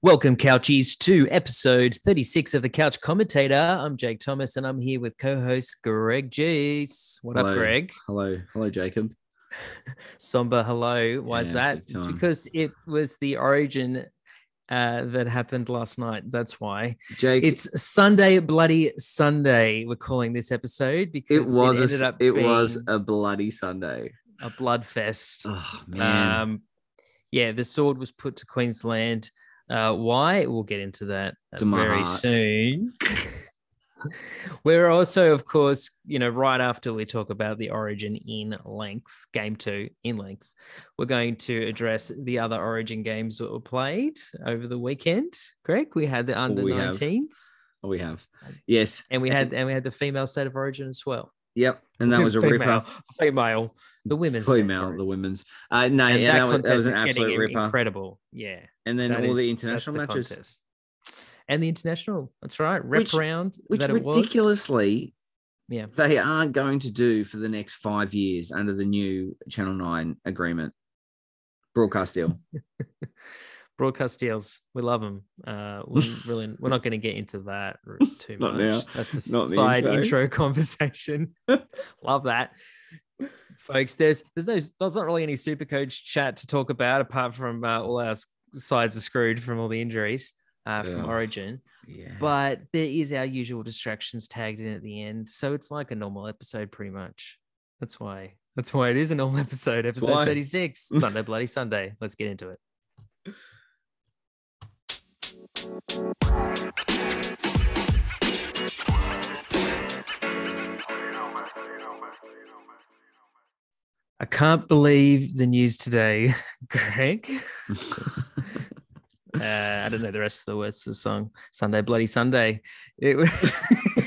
Welcome, Couchies, to episode 36 of the Couch Commentator. I'm Jake Thomas and I'm here with co host Greg Jeez. What Hello. up, Greg? Hello, hello, Jacob. Somber hello. Why is that? It's because it was the origin uh, that happened last night. That's why. Jake, It's Sunday, Bloody Sunday. We're calling this episode because it was it ended a, up it being was a bloody Sunday. a blood fest. Oh man, Um, yeah, the sword was put to Queensland. Uh, why? We'll get into that uh, very heart. soon. We're also, of course, you know, right after we talk about the Origin in length, game two in length, we're going to address the other Origin games that were played over the weekend. Greg, we had the under we have. 19s, Oh, we have yes, and we had and we had the female state of Origin as well. yep, and that was a female, ripper. female, the women's state of Female, the women's. Uh, no, and yeah, that that, was, that was an absolute getting ripper. incredible. Yeah. And then all is- the international the matches, contest. and the international. That's right, rep Which- round. which that it was. ridiculously Yeah, they aren't going to do for the next five years under the new Channel Nine agreement broadcast deal. broadcast deals. We love them. Uh, we really, we're not going to get into that too Not much. now. That's a Not side intro. conversation. love that, folks. There's there's no there's not really any super coach chat to talk about apart from uh, all our sides are screwed from all the injuries uh, from. Origin. Yeah, but there is our usual distractions tagged in at the end so it's like a normal episode pretty much that's why that's why it is a normal episode episode why. 36 sunday bloody sunday let's get into it i can't believe the news today greg uh, I don't know the rest of the words of the song. Sunday, bloody Sunday. It was,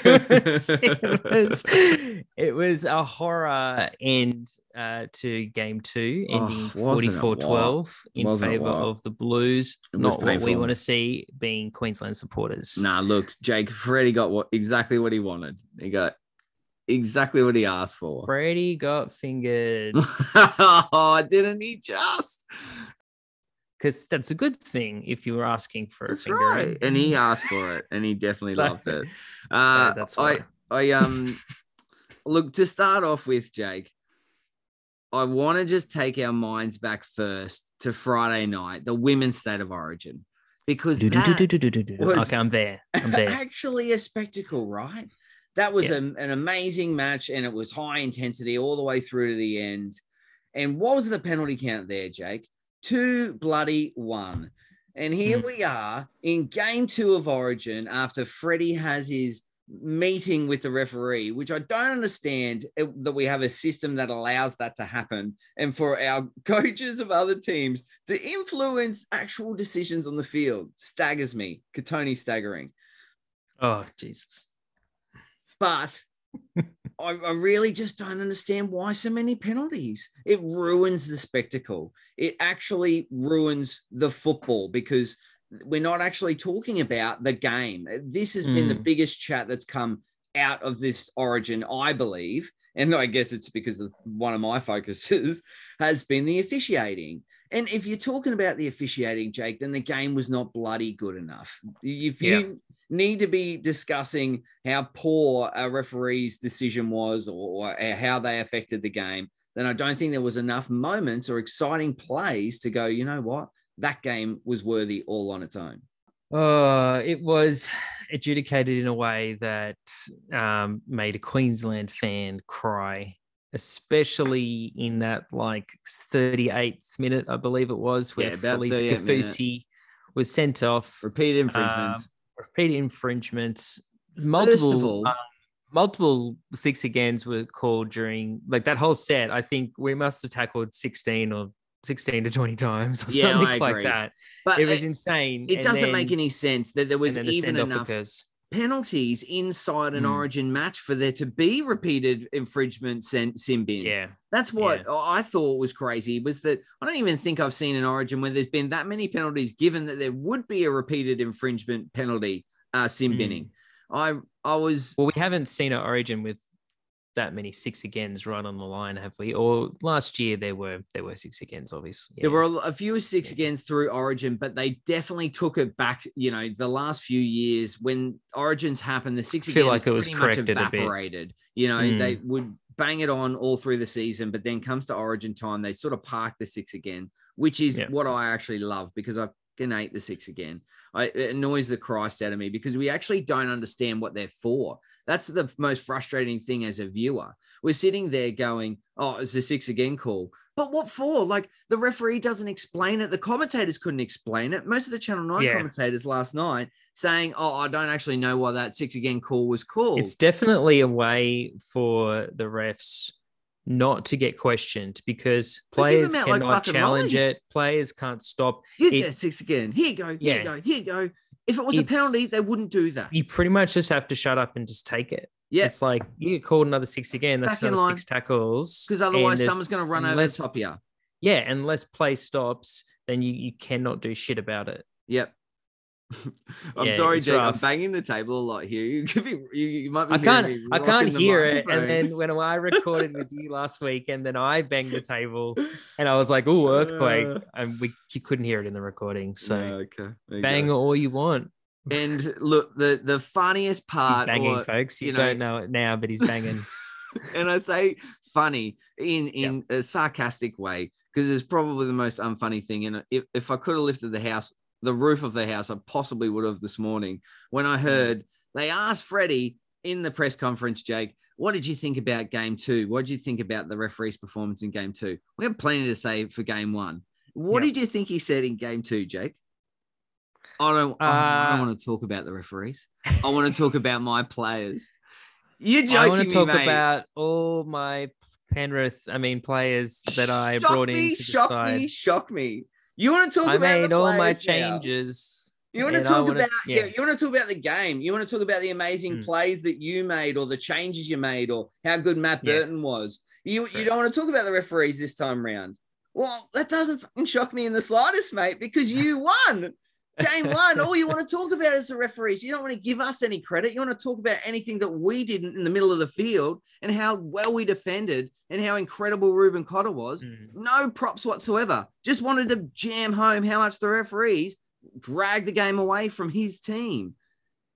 it was, it was, it was a horror end uh, to game two, ending wasn't 44 12 in Wasn't favor of the Blues. Not what we want to see being Queensland supporters. Nah, look, Jake Freddie got what exactly what he wanted. He got exactly what he asked for. Brady got fingered oh, didn't he just? because that's a good thing if you were asking for That's a finger. right. And he asked for it, and he definitely loved it. So Uh, that's I, why. I um, look to start off with, Jake. I want to just take our minds back first to Friday night, the women's state of origin, because that was- Okay, I'm there. I'm there. actually a spectacle, right? That was Yeah. a- an amazing match and it was high intensity all the way through to the end. And what was the penalty count there, Jake? Two bloody one. And here Mm. we are in game two of Origin after Freddie has his meeting with the referee, which I don't understand that we have a system that allows that to happen and for our coaches of other teams to influence actual decisions on the field. Staggers me. Katoni staggering. Oh, Jesus. But I, I really just don't understand why so many penalties. It ruins the spectacle. It actually ruins the football because we're not actually talking about the game. This has been the Mm. biggest chat that's come out of this origin, I believe. And I guess it's because of one of my focuses has been the officiating. And if you're talking about the officiating, Jake, then the game was not bloody good enough. If you Yeah. need to be discussing how poor a referee's decision was or, or how they affected the game, then I don't think there was enough moments or exciting plays to go, you know what? That game was worthy all on its own. Uh, it was adjudicated in a way that um, made a Queensland fan cry, especially in that like 38th minute, I believe it was, where Yeah, Felise 38th minute. Was sent off. Repeated infringements. Um, infringements, First multiple, of all, um, multiple six agains were called during like that whole set. I think we must have tackled 16 or 16 to 20 times or Yeah, something like that. but It was it, insane. it And doesn't make any sense that there was then the even enough occurs. Penalties inside an Mm. origin match for there to be repeated infringement sin, sin bin. Yeah. That's what I thought was crazy was that I don't even think I've seen an origin where there's been that many penalties given that there would be a repeated infringement penalty uh sin Mm. binning. I I was Well, we haven't seen an origin with that many six agains right on the line, have we? Or last year there were there were six agains, obviously. There were a, few six agains through Origin, but they definitely took it back. You know, the last few years when Origins happened, the six I feel like it was corrected a bit. evaporated. You know, Mm. they would bang it on all through the season, but then comes to Origin time, they sort of park the six again, which is Yeah. what I actually love because I can hate the six again. I, it annoys the Christ out of me because we actually don't understand what they're for. That's the most frustrating thing as a viewer. We're sitting there going, "Oh, it's a six again call," but what for? Like the referee doesn't explain it. The commentators couldn't explain it. Most of the Channel Nine Yeah. commentators last night saying, "Oh, I don't actually know why that six again call was called." It's definitely a way for the refs not to get questioned because But give 'em players out like cannot challenge lollies. it. Players can't stop. you it- get six again. Here you go. Here Yeah. you go. Here you go. If it was a penalty, they wouldn't do that. You pretty much just have to shut up and just take it. Yeah, It's like you get called another six again. That's Back another six tackles. because otherwise someone's going to run over unless- the top of you. yeah, unless play stops, then you, you cannot do shit about it. Yep. I'm Yeah, sorry, Jake. I'm banging the table a lot here. You could be, you, you might be. I can't I can't hear it. And then when I recorded with you last week, and then I banged the table, and I was like, "Oh, earthquake!" Uh. and we you couldn't hear it in the recording. So Yeah, okay. Bang go. all you want. And look, the the funniest He's part, banging, or- folks. You, you know- don't know it now, but he's banging. and I say funny in in a sarcastic way because it's probably the most unfunny thing. And if, if I could have lifted the house, the roof of the house, I possibly would have this morning when I heard they asked Freddie in the press conference, Jake, what did you think about game two? What did you think about the referee's performance in game two? We have plenty to say for game one. What Yeah. did you think he said in game two, Jake? I don't, I don't Uh, want to talk about the referees. I want to talk about my players. You're joking I want to talk mate. about all my Penrith, I mean, players that I Shock brought me, the shock me, shock me. You want to talk I about made the all my players now. changes. You want to talk wanna- about yeah. yeah. You want to talk about the game. You want to talk about the amazing Mm. plays that you made, or the changes you made, or how good Matt Yeah. Burton was. You you don't want to talk about the referees this time round. Well, that doesn't fucking shock me in the slightest, mate, because you won. Game one, all you want to talk about is the referees. You don't want to give us any credit. You want to talk about anything that we didn't in the middle of the field and how well we defended and how incredible Reuben Cotter was. Mm. No props whatsoever. Just wanted to jam home how much the referees dragged the game away from his team.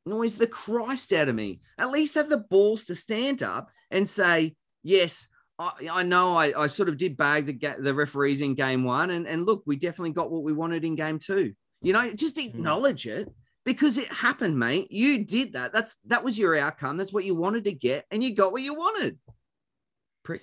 Noise the Christ out of me. At least have the balls to stand up and say, yes, I, I know I, I sort of did bag the, the referees in game one. And, and look, we definitely got what we wanted in game two. You know, just hmm. acknowledge it because it happened, mate. You did that. That's that was your outcome. That's what you wanted to get, and you got what you wanted. Prick.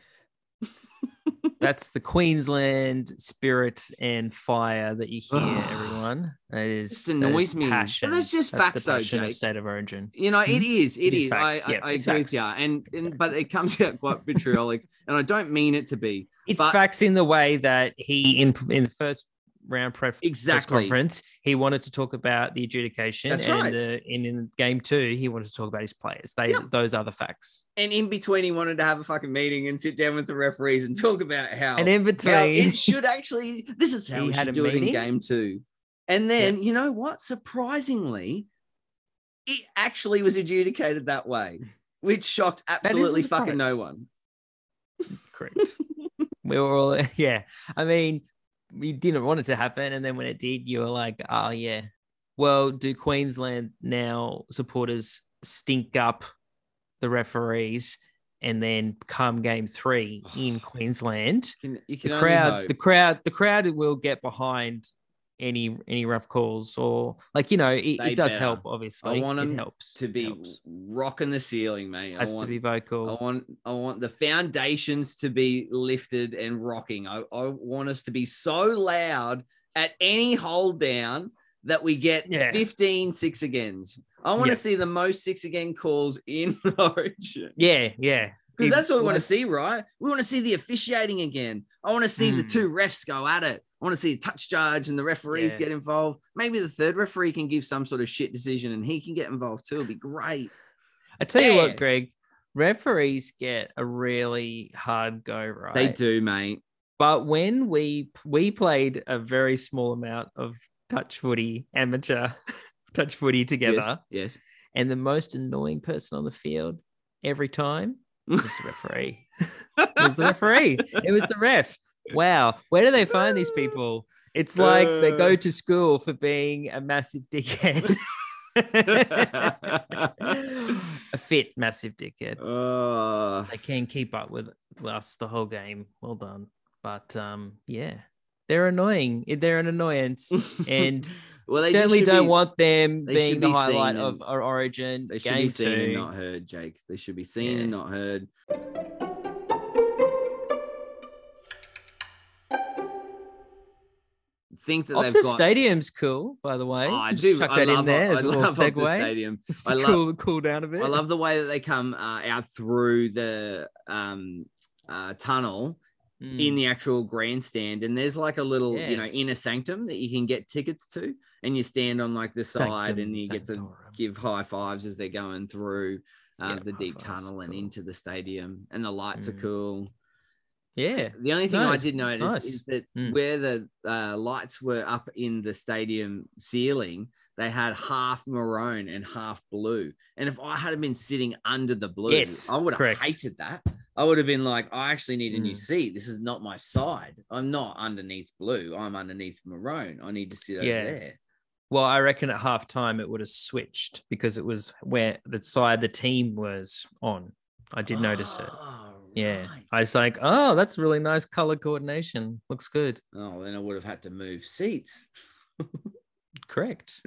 That's the Queensland spirit and fire that you hear, everyone. That is Just that annoys is me. But Passion. that's just the facts though, Jake. State of Origin. You know, it hmm? is. It It is is. I, I agree facts. with you, and, and but it comes out quite vitriolic, and I don't mean it to be. It's But- facts in the way that he in in the first round press Exactly. conference he wanted to talk about the adjudication, That's and right. uh, in, in game two he wanted to talk about his players. They Yep. those are the facts. And in between, he wanted to have a fucking meeting and sit down with the referees and talk about how, and in between, it should actually. This is how He we had should a do it in game two. And then you know what? Surprisingly, it actually was adjudicated that way, which shocked absolutely fucking no one. correct. we were all yeah. I mean, we didn't want it to happen, and then when it did, you were like, oh yeah. Well, do Queensland now supporters stink up the referees, and then come game three in Queensland, You can, you the can only crowd, the crowd, the crowd will get behind any any rough calls or like you know it, it does better. help. Obviously, i want it 'em helps to be Helps. rocking the ceiling, mate. I want, to be vocal. I want I want the foundations to be lifted and rocking. I, I want us to be so loud at any hold down that we get Yeah. 15 six agains. I want Yeah. to see the most six again calls in Origin. yeah, yeah. Because that's what we want to see, right? We want to see the officiating again. I want to see the Mm. two refs go at it. I want to see the touch judge and the referees Yeah. get involved. Maybe the third referee can give some sort of shit decision and he can get involved too. It'd be great. I tell you what, Greg, referees get a really hard go, right? They do, mate. But when we we played a very small amount of touch footy, amateur touch footy together, Yes. yes. and the most annoying person on the field every time was the referee. it was the referee. It was the ref. Wow. Where do they find these people? It's like they go Uh. to school for being a massive dickhead. a fit massive dickhead. Uh, They can keep up with us the whole game. Well done. But um, yeah, they're annoying. They're an annoyance, and well, they certainly don't be- want them being the be highlight of our origin They should game be seen and two. not heard, Jake. They should be seen Yeah. and not heard. Think that they've Optus got. Stadium's cool, by the way. Oh, I Just do. chuck I that in there I as a little love Optus segue, Stadium. just I love- cool cool down a bit. I love the way that they come uh, out through the um, uh, tunnel in Mm. the actual grandstand, and there's like a little, Yeah. you know, inner sanctum that you can get tickets to, and you stand on like the side, Sanctum and you get to give high fives as they're going through uh, Yeah, the deep tunnel and into the stadium, and the lights are Mm. cool. Yeah, The only thing No, I did notice nice. is that Mm. where the uh, lights were up in the stadium ceiling, they had half maroon and half blue. And if I had been sitting under the blue, Yes, I would have correct. hated that. I would have been like, I actually need a new Mm. seat. This is not my side. I'm not underneath blue. I'm underneath maroon. I need to sit over Yeah. there. Well, I reckon at half time it would have switched because it was where the side the team was on. I did notice it. Yeah. right. I was like, oh, that's really nice color coordination. Looks good. oh, then I would have had to move seats. Correct.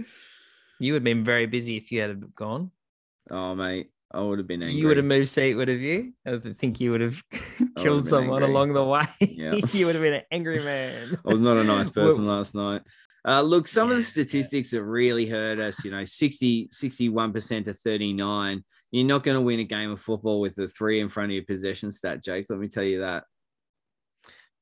You would have been very busy if you had gone. Oh, mate. I would have been angry. You would have moved seat, would have you? I think you would have killed been someone angry. along the way. Yeah. you would have been an angry man. I was not a nice person last night. Uh, look, some of the Yeah. statistics that really hurt us, you know, 60, 61% to 39. You're not going to win a game of football with the three in front of your possession stat, Jake. Let me tell you that.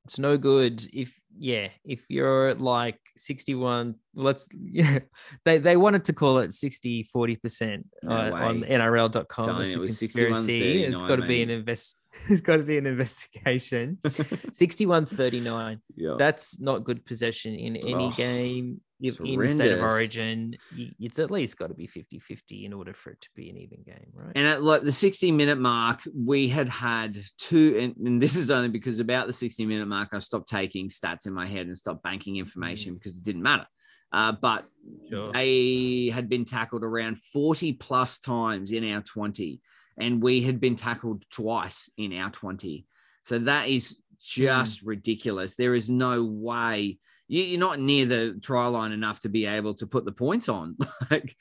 it's no good if yeah if you're like 61 let's yeah they they wanted to call it 60 40 percent No uh, on nrl.com it's a it conspiracy. it's 61-39, got to be an invest it's got to be an investigation. 61 39 yeah. that's not good possession in any Oh, game it's in the state of origin it's at least got to be 50 50 in order for it to be an even game right And at like the 60 minute mark, we had had two, and, and this is only because about the 60 minute mark, I stopped taking stats in my head and stopped banking information because it didn't matter. Uh, but Sure. they had been tackled around 40 plus times in our 20, and we had been tackled twice in our 20. So that is just ridiculous. There is no way you- you're not near the try line enough to be able to put the points on. like,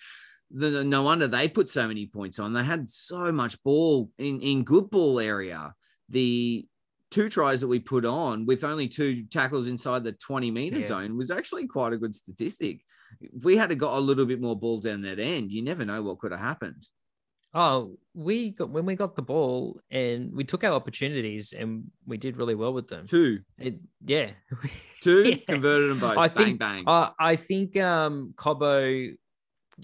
the, no wonder they put so many points on. They had so much ball in, in good ball area. The two tries that we put on with only two tackles inside the 20 meter Yeah. zone was actually quite a good statistic. If we had got a little bit more ball down that end, you never know what could have happened. Oh, we got when we got the ball and we took our opportunities and we did really well with them. Two, It, yeah, two, Yeah. converted them both. I bang, think- bang. Uh, I think um Cobbo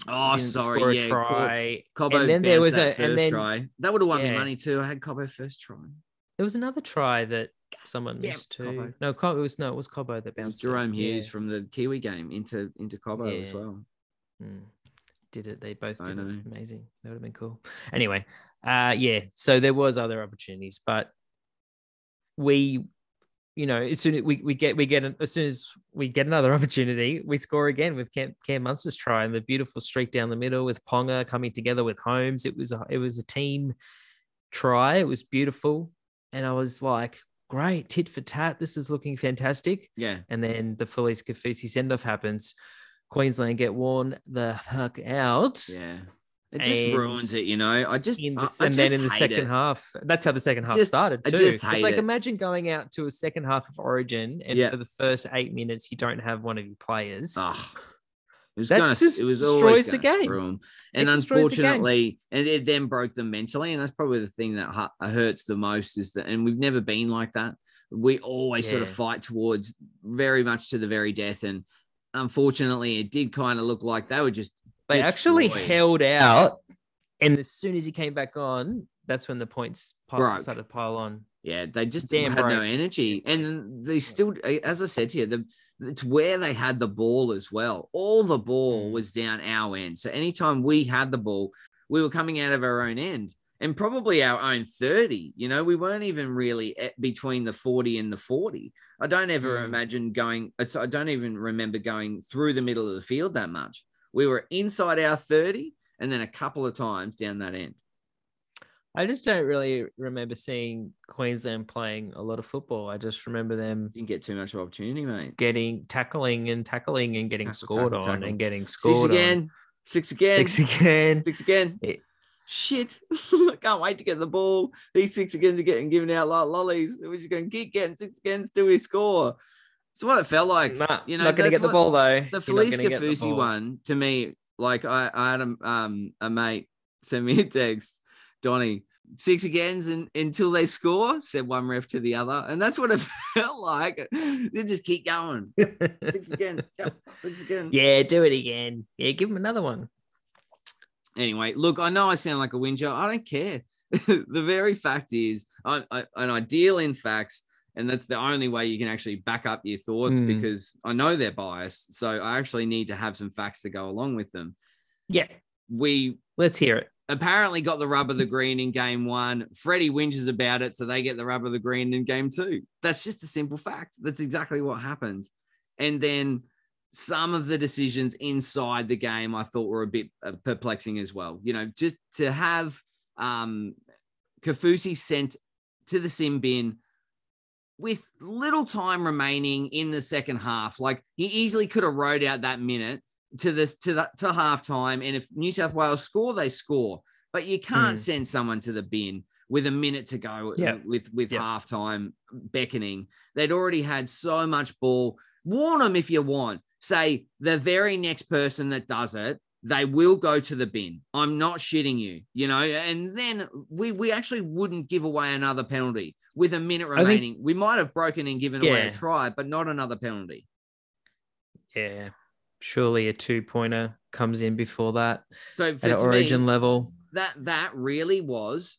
oh, sorry. yeah, try. Cobbo and then there was a and then try. That would have won me money too. I had Cobbo first try. there was another try that someone damn missed too. Cobbo. No, Co- it was no, it was Cobbo that bounced. Jahrome Hughes Yeah. from the Kiwi game into into Cobbo as well. Mm. Did it? They both did it. Amazing. That would have been cool. Anyway, uh, yeah. So there was other opportunities, but we, you know, as soon as we, we get we get an, as soon as we get another opportunity, we score again with Cam, Cam Munster's try and the beautiful streak down the middle with Ponga coming together with Holmes. It was a, it was a team try. It was beautiful, and I was like, great, tit for tat. This is looking fantastic Yeah. and then the Felise Kaufusi send off happens. Queensland get worn the fuck out. Yeah. It just And ruins it, you know. I just the, I, I and then in the second it. half, that's how the second half Just- started I too. it's like it. imagine going out to a second half of Origin, and Yeah. for the first eight minutes, you don't have one of your players. Ugh. It was That gonna. just It was destroys always the game. 'em. It And the game. unfortunately, and it then broke them mentally, and that's probably the thing that hurts the most is that. And we've never been like that. We always sort of fight towards very much to the very death, and unfortunately, it did kind of look like they were just. they actually held out, and as soon as he came back on, that's when the points pile, Broke. started to pile on. Yeah, they just Damn had no energy, and they still, as I said to you, the it's where they had the ball as well. All the ball Mm. was down our end, so anytime we had the ball, we were coming out of our own end, and probably our own 30. You know, we weren't even really at, between the 40 and the 40. I don't ever Mm. imagine going, it's- I don't even remember going through the middle of the field that much. We were inside our 30 and then a couple of times down that end. I just don't really remember seeing Queensland playing a lot of football. I just remember them Didn't get too much opportunity, mate. getting tackling and tackling and getting Tackle, scored tackle, on tackle. and getting scored Six on. again. Six again. Six again. Six again. Yeah. Shit. I can't wait to get the ball. These six agains are getting given out like lollies. We're just going to keep getting six agains till we score. It's what it felt like. Nah, you know, not going to get the ball though. The Felise gonna get the Kaufusi ball. one, to me, like I, I had a, um, a mate send me a text, Donny, six agains and until they score, said one ref to the other. And that's what it felt like. They just keep going. Six again. Yep, six again. yeah, do it again. Yeah, give him another one. Anyway, look, I know I sound like a whinger. I don't care. the very fact is, I, I, and I deal in facts, and that's the only way you can actually back up your thoughts Hmm. because I know they're biased. So I actually need to have some facts to go along with them. Yeah, We let's hear it. apparently got the rub of the green in game one. Freddie whinges about it, so they get the rub of the green in game two. That's just a simple fact. That's exactly what happened. And then some of the decisions inside the game I thought were a bit uh, perplexing as well. You know, just to have um, Kaufusi sent to the sin bin with little time remaining in the second half. Like he easily could have rode out that minute to this to the to halftime. And if New South Wales score, they score. But you can't Hmm. send someone to the bin with a minute to go Yeah. with with Yeah. halftime beckoning. They'd already had so much ball. Warn them if you want. Say the very next person that does it, they will go to the bin. I'm not shitting you, you know. And then we we actually wouldn't give away another penalty with a minute think- remaining. we might have broken and given away a try, but not another penalty. Yeah, surely a two pointer comes in before that So for at origin me, level. that that really was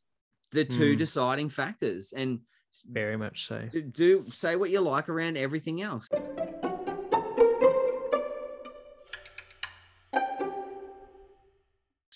the two Hmm. deciding factors. And Very much so. do, do say what you like around everything else.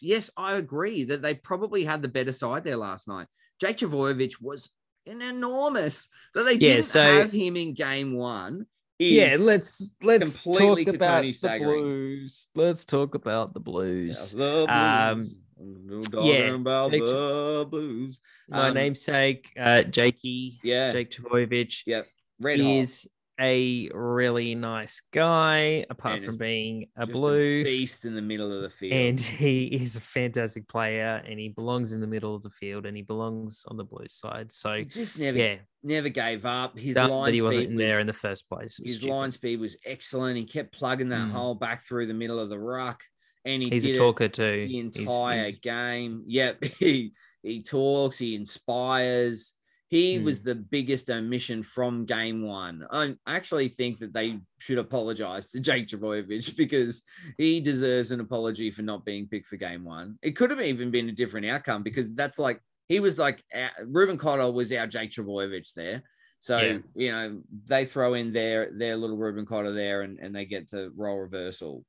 Yes, I agree that they probably had the better side there last night. Jake Trbojevic was an enormous that they Yeah, didn't so- have him in game one. Is, yeah, let's let's completely talk about the staggering. Blues. Let's talk about the Yeah, Blues. the Um, blues. I'm yeah, about Jake- the blues. My Um, namesake, uh, Jakey, Yeah, Jake Trbojevic, yeah, red hot. is a really nice guy, apart And from being a blue. beast in the middle of the field. and he is a fantastic player and he belongs in the middle of the field and he belongs on the blue side. So he just never, yeah, never gave up. His dumb line that he speed wasn't in there in the first place. His stupid. line speed was excellent. He kept plugging that Mm. hole back through the middle of the ruck, and he He's a talker too. the He's- entire he's- game. Yep, he he talks, he inspires. He Hmm. was the biggest omission from game one. I actually think that they should apologize to Jake Trbojevic because he deserves an apology for not being picked for game one. It could have even been a different outcome because that's like he was like our, Reuben Cotter was our Jake Trbojevic there. So Yeah. you know they throw in their their little Reuben Cotter there, and, and they get the role reversal.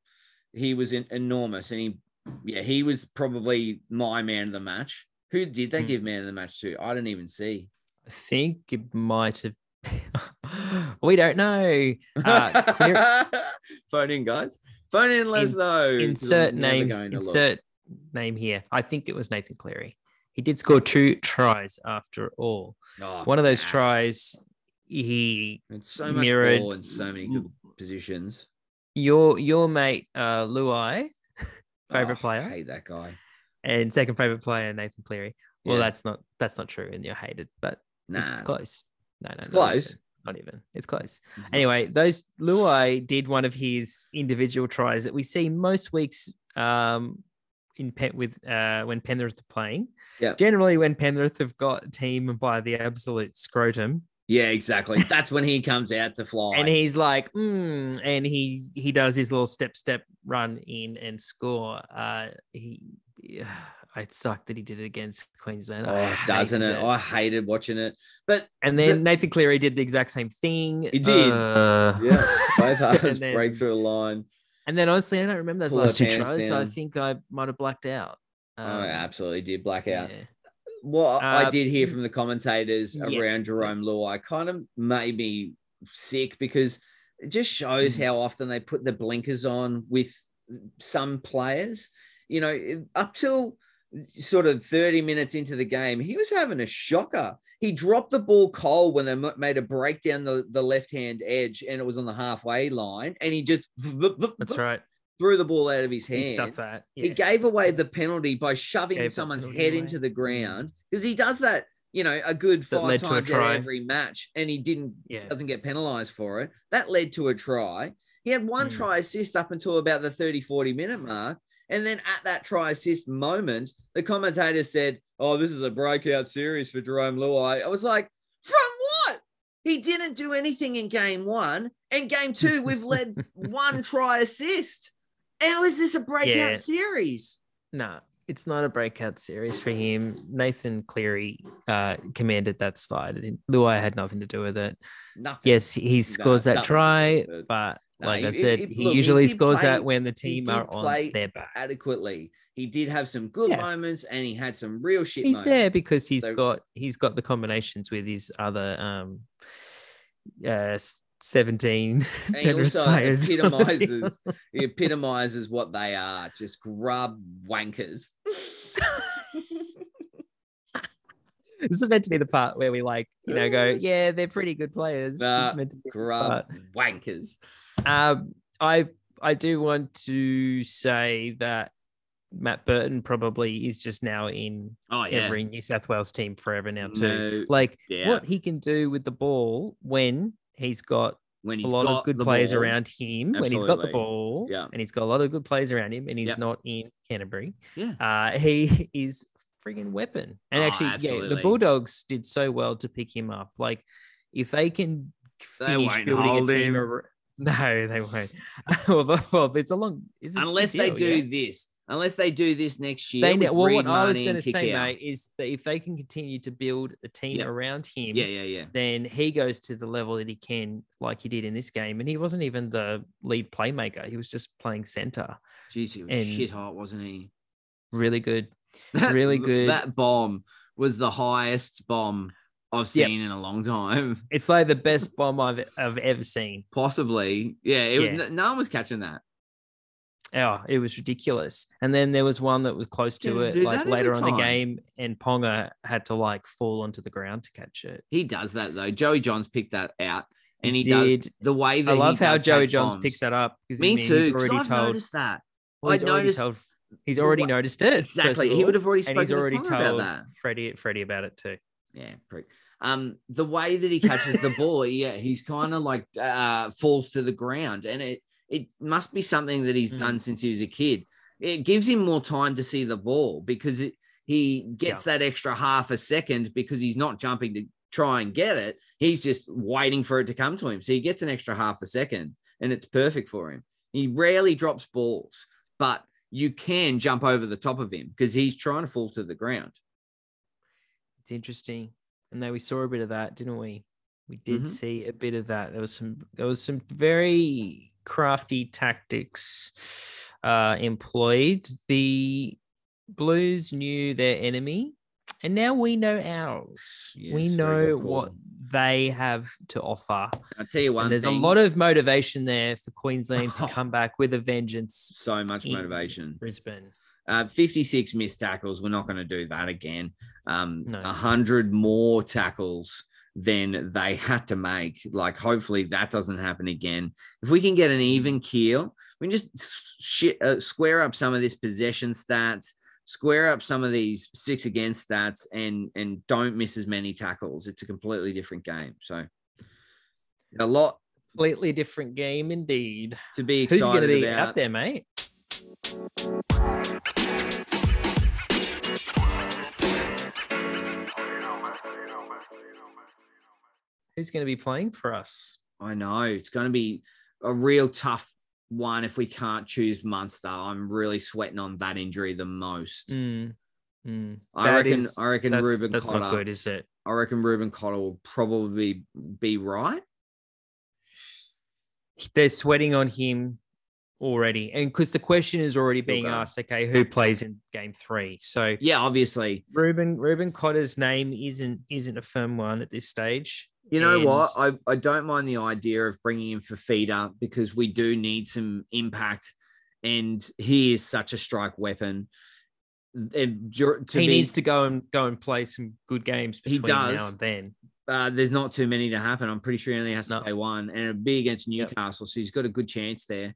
He was in, enormous, and he yeah he was probably my man of the match. Who did they Hmm. give man of the match to? I didn't even see. I think it might have. we don't know. Uh, clear- Phone in, guys. Phone in, let us know. insert name. Insert name here. I think it was Nathan Cleary. He did score two tries after all. Oh, One of those tries, he It's so much mirrored- ball in so many good positions. your your mate uh Luai, favorite Oh, player, I hate that guy. and second favorite player Nathan Cleary. Well, Yeah. that's not that's not true, and you're hated, but Nah, it's close. No, no, It's close. even. Not even. It's close. it's not. Anyway, those Luai did one of his individual tries that we see most weeks um in Pen with uh when Penrith are playing. Yeah. Generally, when Penrith have got a team by the absolute scrotum, Yeah, exactly. That's when he comes out to fly. and he's like, mm, and he he does his little step step run in and score. Uh, he, yeah, it sucked that he did it against Queensland. Oh, doesn't it? hated I hated watching it. But And then the- Nathan Cleary did the exact same thing. He did. Uh, yeah, both halves break through the line. And then honestly, I don't remember those Pull last two tries. So I think I might have blacked out. oh, I absolutely did black out. yeah. what I Uh, did hear from the commentators yeah, around Jarome. Luai kind of made me sick because it just shows Mm. how often they put the blinkers on with some players. You know, up till sort of 30 minutes into the game, he was having a shocker. He dropped the ball cold when they made a break down the, the left hand edge and it was on the halfway line. And he just That's right. threw the ball out of his He hand. stuffed that. He gave away the penalty by shoving Gave someone's head away. into the ground because he does that, you know, a good five led to a times out every match, and he didn't Yeah. doesn't get penalized for it. That led to a try. He had one Mm. try assist up until about the 30, 40 minute mark. And then at that try assist moment, the commentator said, Oh, this is a breakout series for Jarome Luai. I was like, From what? He didn't do anything in game one. And game two, we've led one try assist. How is this a breakout Yeah. series? No, it's not a breakout series for him. Nathan Cleary uh, commanded that side. Luai had nothing to do with it. Nothing. Yes, he scores that try, to do with it. but No, like he- I said, he- he, look, usually did scores play- that when the team are on their back. adequately. He did have some good Yeah. moments and he had some real shit. He's there because he's So- got he's got the combinations with his other um uh 17 And he also players. epitomizes he epitomizes what they are, just grub wankers. this is meant to be the part where we like, you know, go, yeah, they're pretty good players. This Nah, is meant to be grub wankers. Um, I I do want to say that Matt Burton probably is just now in Oh every New South Wales team forever now too. No Like doubt. what he can do with the ball when he's got when a lot got of good players ball. around him, when he's got the ball, Yeah. and he's got a lot of good players around him, and he's Yep. not in Canterbury. Yeah. Uh, he is friggin' weapon. And Oh, actually, yeah, the Bulldogs did so well to pick him up. Like, if they can finish building a team, him. no, they won't. well, well, it's a long. It's a Unless they deal, do yeah? this. Unless they do this next year. They well, Reed what I was going to say, Kikau. mate, is that if they can continue to build a team Yeah. around him, Yeah, yeah, yeah. then he goes to the level that he can, like he did in this game. And he wasn't even the lead playmaker; he was just playing center. Jeez, he was shit hot, wasn't he? Really good. That- Really good. That bomb was the highest bomb I've Yep. seen in a long time. It's like the best bomb I've I've ever seen. Possibly. Yeah, it, was- Yeah. no one was catching that. Oh, it was ridiculous. And then there was one that was close to it, like later on the game, and Ponga had to like fall onto the ground to catch it. He does that though. Joey Johns picked that out, and he, He does the way that I love how Joey Johns bombs. picks that up because Me he's already I've told. noticed that. well, he's I already noticed told. He's already noticed it. Exactly. He would have already and spoken he's already told about that. Freddie Freddie about it too. Yeah, prick. Um, the way that he catches the ball, yeah, he's kind of like uh falls to the ground, and it it must be something that he's Mm. done since he was a kid. It gives him more time to see the ball because it, he gets that extra half a second because he's not jumping to try and get it. He's just waiting for it to come to him, so he gets an extra half a second, and it's perfect for him. He rarely drops balls, but you can jump over the top of him because he's trying to fall to the ground. It's interesting. And then we saw a bit of that, didn't we? We did Mhm. see a bit of that. There was some there was some very crafty tactics uh employed. The Blues knew their enemy, and now we know ours. we know what they have to offer. I'll tell you one And there's thing. a lot of motivation there for Queensland to come back with a vengeance. so much motivation. Brisbane. Uh, 56 missed tackles. We're not going to do that again. Um, No. 100 more tackles than they had to make. Like, hopefully that doesn't happen again. If we can get an even keel, we can just shit, uh, square up some of this possession stats, square up some of these six against stats, and and don't miss as many tackles. It's a completely different game. So a lot Completely different game indeed. to be excited Who's going to be about. out there, mate? Who's going to be playing for us? I know it's going to be a real tough one if we can't choose Munster. I'm really sweating on that injury the most. Mm, mm. I reckon. is- I reckon That's, Reuben that's Cotter. not good, is it? I reckon Reuben Cotter will probably be right. They're sweating on him already, and because the question is already being asked, okay, who plays in game three? So Yeah, obviously. Reuben Reuben Cotter's name isn't isn't a firm one at this stage. You know And- what? I, I don't mind the idea of bringing in Fifita because we do need some impact, and he is such a strike weapon. And to he be- needs to go and go and play some good games He between now does. and then. uh, there's not too many to happen. I'm pretty sure he only has to No. play one, and it'd be against Yep. Newcastle, so he's got a good chance there.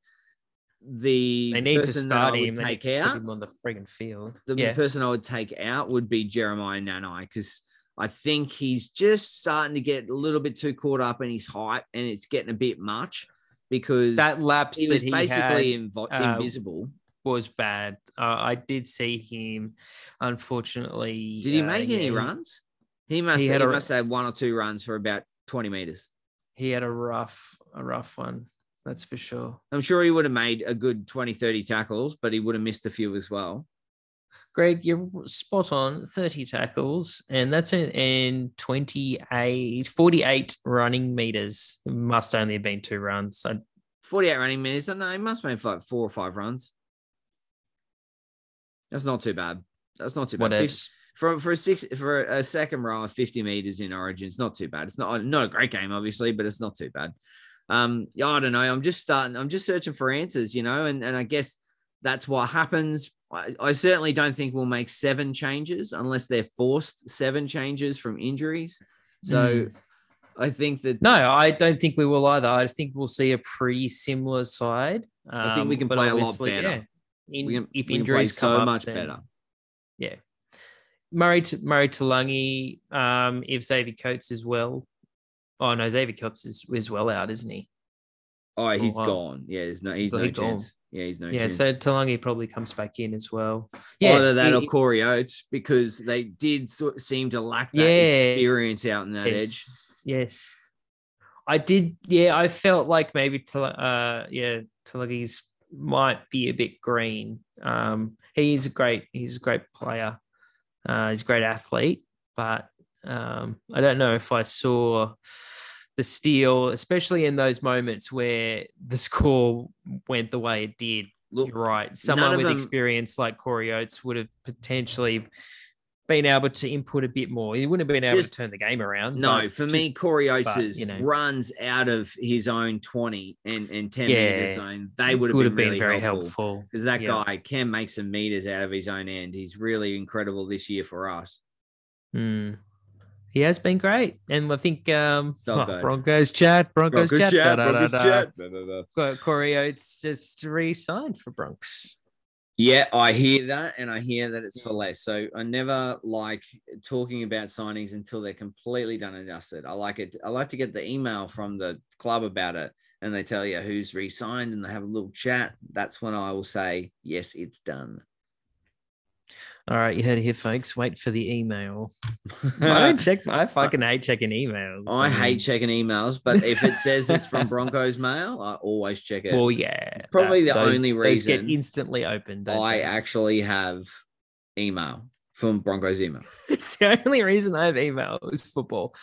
The They need to start him. Take out. him on the friggin' field. The yeah, person I would take out would be Jeremiah Nanai because I think he's just starting to get a little bit too caught up in his height, and it's getting a bit much because that lapse he that was he basically had uh, invisible. was bad. Uh, I did see him, unfortunately. Did he uh, make any yeah, runs? He must. he He, a- must have had one or two runs for about twenty meters. He had a rough, a rough one. That's for sure. I'm sure he would have made a good 20, 30 tackles, but he would have missed a few as well. Greg, you're spot on. 30 tackles, and that's in, in 28, 48 running meters. It must only have been two runs. I, 48 running minutes. No, he must have made like four or five runs. That's not too bad. That's not too bad. what? For for a six for a second row of 50 meters in Origin, it's not too bad. It's not not a great game, obviously, but it's not too bad. Um, yeah, I don't know. I'm just starting. I'm just searching for answers, you know, and and I guess that's what happens. I, I certainly don't think we'll make seven changes unless they're forced seven changes from injuries. So Mm. I think that No, I don't think we will either. I think we'll see a pretty similar side. I think we Um, can play a lot better. yeah, In, can, if we can play injuries come so up, much then- better. Yeah. Murray to Murray Taulagi, um, if Xavier Coates as well. Oh no, Xavier Coates is, is well out, isn't he? Oh, he's gone. Yeah, there's no. He's So no he gone. Yeah, he's no yeah, chance. so Taulagi probably comes back in as well. Yeah, Either that or he- Corey Oates because they did sort of seem to lack that Yeah. experience out in that edge. yes, yes. I did. Yeah, I felt like maybe uh, yeah, Taulagi's might be a bit green. Um, he's a great. He's a great player. Uh, he's a great athlete, but um, I don't know if I saw the steal, especially in those moments where the score went the way it did. Look, You're right. Someone with them- experience like Corey Oates would have potentially been able to input a bit more. He wouldn't have been able Just- to turn the game around. no, for me, Corey Oates you know. runs out of his own 20 and, and 10 Yeah, meter zone. They would have been, have been really very helpful. Because that Yeah. guy can make some meters out of his own end. He's really incredible this year for us. Hmm. He has been great, and I think um, So oh. Broncos chat, Broncos, chat, da, da, Broncos da, da. chat. Blah, blah. Corey Oates just re-signed for Bronx. Yeah, I hear that, and I hear that it's for less. So I never like talking about signings until they're completely done and dusted. I like it. I like to get the email from the club about it, and they tell you who's re-signed, and they have a little chat. That's when I will say, yes, it's done. All right, you heard it here, folks. Wait for the email. I don't check. I fucking hate checking emails. I mean, hate checking emails, but if it says it's from Broncos Mail, I always check it. Well, yeah, probably that- the those- only reason those get instantly opened. I they? actually have email from Broncos email. it's the only reason I have email is football.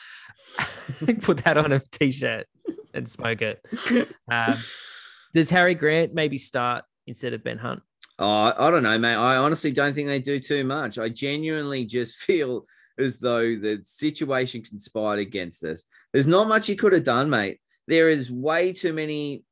Put that on a t-shirt and smoke it. Um, does Harry Grant maybe start instead of Ben Hunt? Uh, I don't know, mate. I honestly don't think they do too much. I genuinely just feel as though the situation conspired against us. There's not much he could have done, mate. There is way too many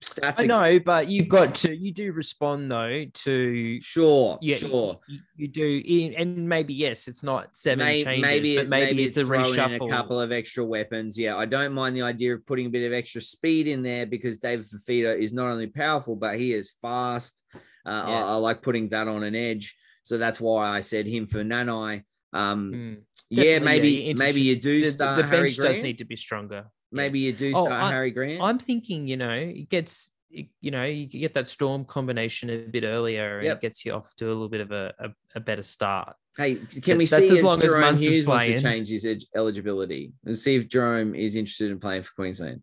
stats. I know, but you've got to. You do respond though to. Sure, Yeah, sure. You, you do, and maybe yes, it's not seven May- changes, maybe, but it- maybe, it's, a throwing in reshuffle. a couple of extra weapons. Yeah, I don't mind the idea of putting a bit of extra speed in there because David Fifita is not only powerful, but he is fast. Uh, Yeah. I, I like putting that on an edge, so that's why I said him for Nanai. Um, Mm. yeah, maybe yeah, maybe you do The, the- start the Harry bench Grant. does need to be stronger. maybe you do Oh, start I- Harry Grant. I'm thinking, you know, it gets, you know, you get that storm combination a bit earlier, and Yep. it gets you off to a little bit of a, a, a better start. Hey, can we That's see as if long as Jahrome Munster's Hughes wants to change his eligibility? Let's see if Jahrome is interested in playing for Queensland.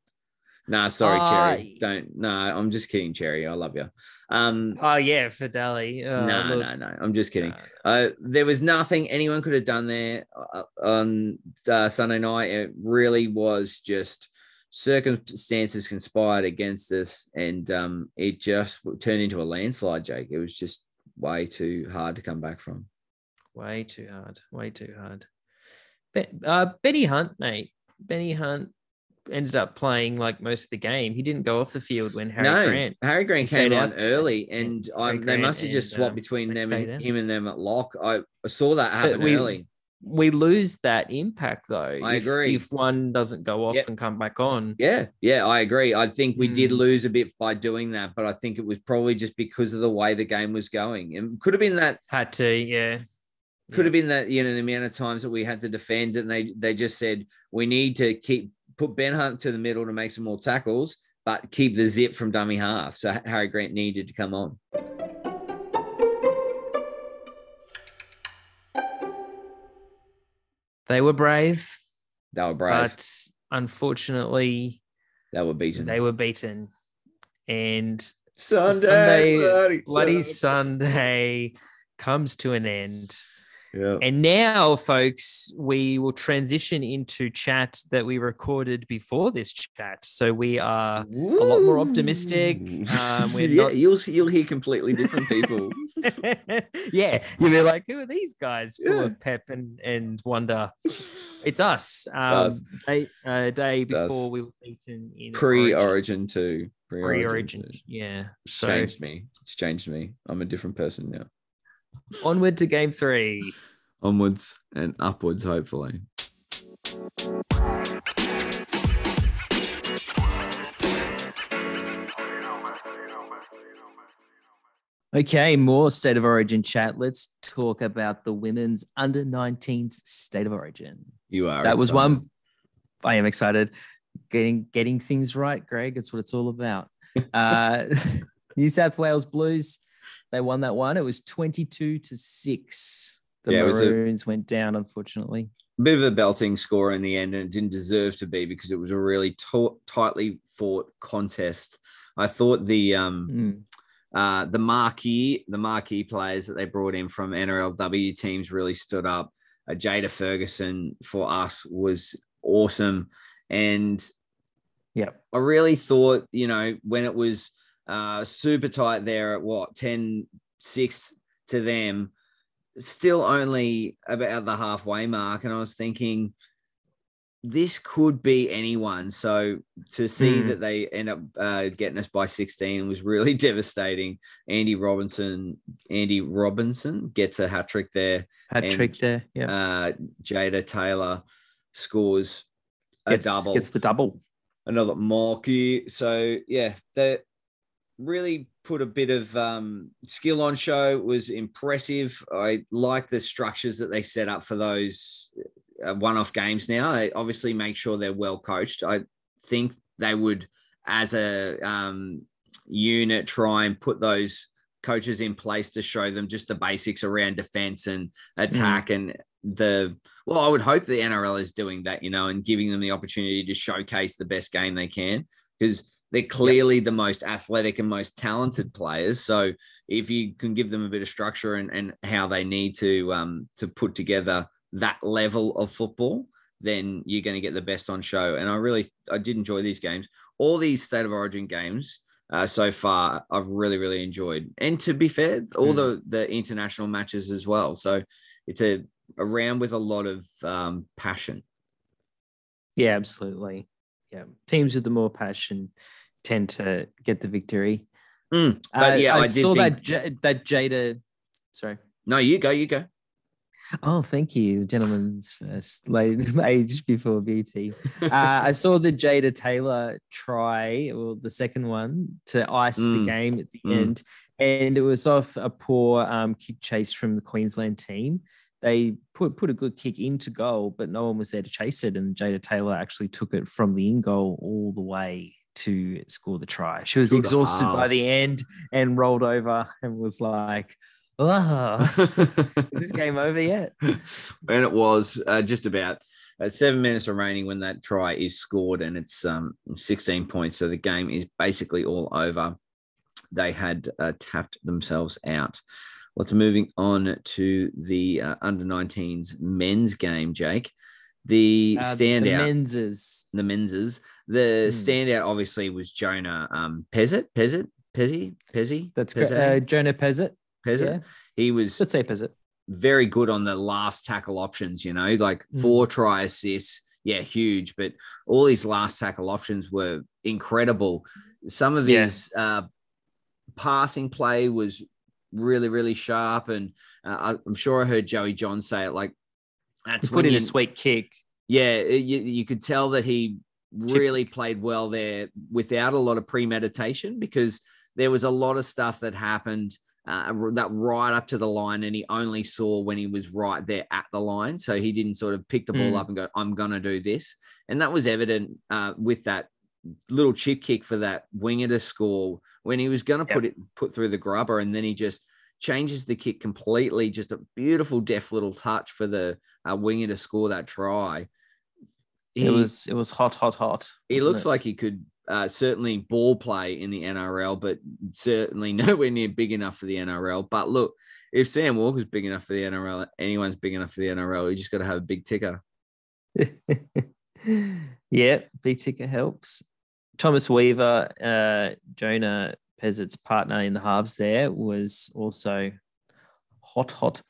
Nah, sorry, Uh, Cherry. Don't. No, I'm just kidding, Cherry. I love you. Um, Oh yeah, Fideli. Uh, no, look, no, no. I'm just kidding. uh, Uh, there was nothing anyone could have done there uh, on uh, Sunday night. It really was just circumstances conspired against us, and um, it just turned into a landslide. Jake, it was just way too hard to come back from. Way too hard. Way too hard. But uh, Benny Hunt, mate. Benny Hunt ended up playing like most of the game. He didn't go off the field when Harry no, Grant. Harry Grant came on early, and um, they must have just and, swapped um, between them and in. him and them at lock. I saw that happen we- early. We lose that impact though. I if- agree. If one doesn't go off Yep. and come back on. Yeah, yeah, I agree. I think we did Hmm. lose a bit by doing that, but I think it was probably just because of the way the game was going. It could have been that Had to, yeah. could have been that you know the amount of times that we had to defend and they they just said we need to keep put Ben Hunt to the middle to make some more tackles, but keep the zip from dummy half. So Harry Grant needed to come on. They were brave, They were brave. but unfortunately they were beaten. they were beaten. And Sunday, Sunday, bloody, bloody Sunday. Sunday comes to an end. Yeah. And now, folks, we will transition into chat that we recorded before this chat. So we are a lot more optimistic. Um, we're yeah, not- you'll see- you'll hear completely different people. yeah, you'll be like, who are these guys full Yeah. of pep and, and wonder? It's us. Um, us. Day, uh, day us. before we were beaten in Pre-origin two. Pre-origin. two. Yeah. It's changed me. It's changed me. I'm a different person now. Onward to game three. Onwards and upwards, hopefully. Okay, more state of origin chat. Let's talk about the women's under 19s state of origin. You are. that was one I am excited. Getting getting things right, Greg. That's what it's all about. Uh, New South Wales Blues, they won that one. It was 22 to 6. The Yeah, was a- Maroons went down, unfortunately. A bit of a belting score in the end, and it didn't deserve to be because it was a really to- tightly fought contest. I thought the um Mm. uh the marquee the marquee players that they brought in from NRLW teams really stood up. Uh, Jada Ferguson for us was awesome, and Yep. I really thought you know when it was uh super tight there at what 10 6 to them still only about the halfway mark and i was thinking this could be anyone so to see Hmm. that they end up uh, getting us by 16 was really devastating andy robinson andy robinson gets a hat trick there And, trick there. Yeah. uh, jada taylor scores a gets, double gets the double. another marquee. So yeah, really put a bit of um, skill on show. It was impressive. I like the structures that they set up for those uh, one-off games. Now they obviously make sure they're well coached. I think they would, as a um, unit, try and put those coaches in place to show them just the basics around defense and attack and the well, I would hope the NRL is doing that, you know, and giving them the opportunity to showcase the best game they can because they're clearly the most athletic and most talented players. So if you can give them a bit of structure and, and how they need to um, to put together that level of football, then you're going to get the best on show. And I really I did enjoy these games. All these state of origin games uh, so far, I've really really enjoyed. And to be fair, all Mm. the the international matches as well. So it's a a round with a lot of um, passion. Yeah, absolutely. Yeah. Teams with the more passion tend to get the victory. Mm, but Uh, yeah, I, I, did saw think. that J- that Jada. Sorry. No, you go, you go. Oh, thank you, ladies age before beauty. Uh, I saw the Jada Taylor try, or the second one, to ice the Mm, game at the mm. end, and it was off a poor um, kick chase from the Queensland team. They put put a good kick into goal, but no one was there to chase it, and Jada Taylor actually took it from the in goal all the way to score the try. She was Good exhausted by the end and rolled over and was like, "Oh, is this game over yet?" and it was uh, just about uh, seven minutes remaining when that try is scored, and it's um, 16 points. So the game is basically all over. They had uh, tapped themselves out. Let's moving on to the uh, under 19s men's game, Jake. The Uh, the standout, menses. the menses, the Hmm. standout obviously was Jonah um, Pezet, Pezet, Pezzy. That's great. Pezet? Uh, Jonah Pezet. Pezet. Yeah. He was Let's say Pezet. very good on the last tackle options, you know, like Mm. four try assists. Yeah, huge. But all his last tackle options were incredible. Some of Yeah. his uh, passing play was really, really sharp. And uh, I- I'm sure I heard Joey John say it like, that's He put in you, a sweet kick. yeah, you, you could tell that he really kick. played well there without a lot of premeditation because there was a lot of stuff that happened uh, that right up to the line, and he only saw when he was right there at the line. So he didn't sort of pick the ball Mm. up and go, "I'm gonna do this," and that was evident uh, with that little chip kick for that winger to score when he was going to Yep. put it put through the grubber, and then he just changes the kick completely. Just a beautiful, deft little touch for the uh, winger to score that try. It was it was hot, hot, hot. he looks it? like he could uh, certainly ball play in the NRL, but certainly nowhere near big enough for the NRL. But look, if Sam Walker's big enough for the NRL, anyone's big enough for the NRL. You just got to have a big ticker. yeah, big ticket helps. Thomas Weaver, uh, Jonah Pezet's partner in the halves there, was also hot, hot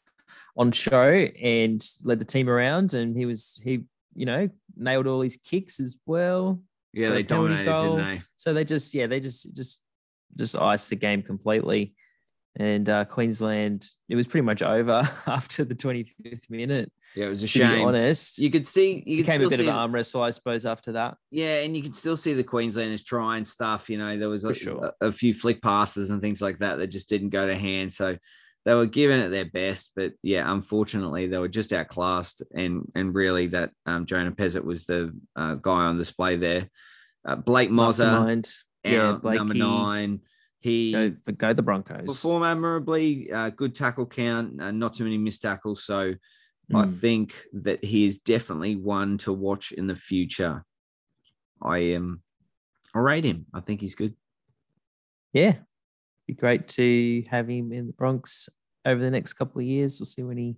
on show and led the team around. And he was, he, you know, nailed all his kicks as well. Yeah, they dominated, goal. didn't they? So they just, yeah, they just, just, just iced the game completely. And uh, Queensland, it was pretty much over after the 25th minute. Yeah, it was a To be honest, You could see, you could became a bit of an arm wrestle, I suppose, after that. yeah, and you could still see the Queenslanders trying stuff. You know, there was a, sure. a, a few flick passes and things like that that just didn't go to hand. So they were giving it their best, but yeah, unfortunately, they were just outclassed. And and really, that um, Jonah Pezet was the uh, guy on display there. Uh, Blake Mozer, Yeah, number nine. He Go, go the Broncos. performed admirably. Uh, good tackle count, uh, not too many missed tackles. So I Mm. think that he is definitely one to watch in the future. I am. I rate him. I think he's good. yeah, be great to have him in the Bronx over the next couple of years. We'll see when he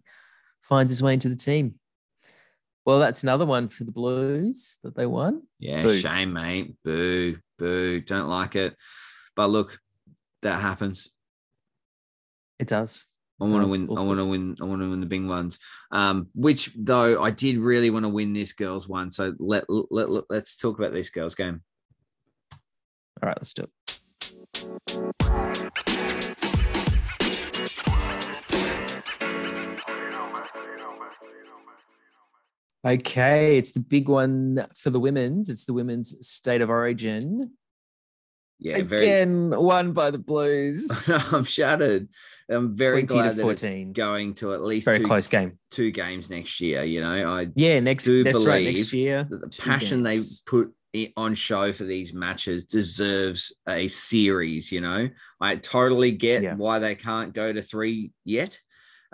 finds his way into the team. Well, that's another one for the Blues that they won. Yeah, Boo. shame, mate. Boo, boo. Don't like it. But look, that happens. It does. I want to win. I want to win. I want to win the big ones. Um, which though I did really want to win this girls one. So let let, let let's talk about this girls game. All right, let's do it. Okay, it's the big one for the women's. It's the women's state of origin. Yeah, very. Again, won by the Blues. I'm shattered. I'm very 20 to glad that it's going to at least Very two, close game. two games next year. You know, I Yeah, next do that's right. Next year, that the passion they put on show for these matches deserves a series. You know, I totally get Yeah. why they can't go to three yet.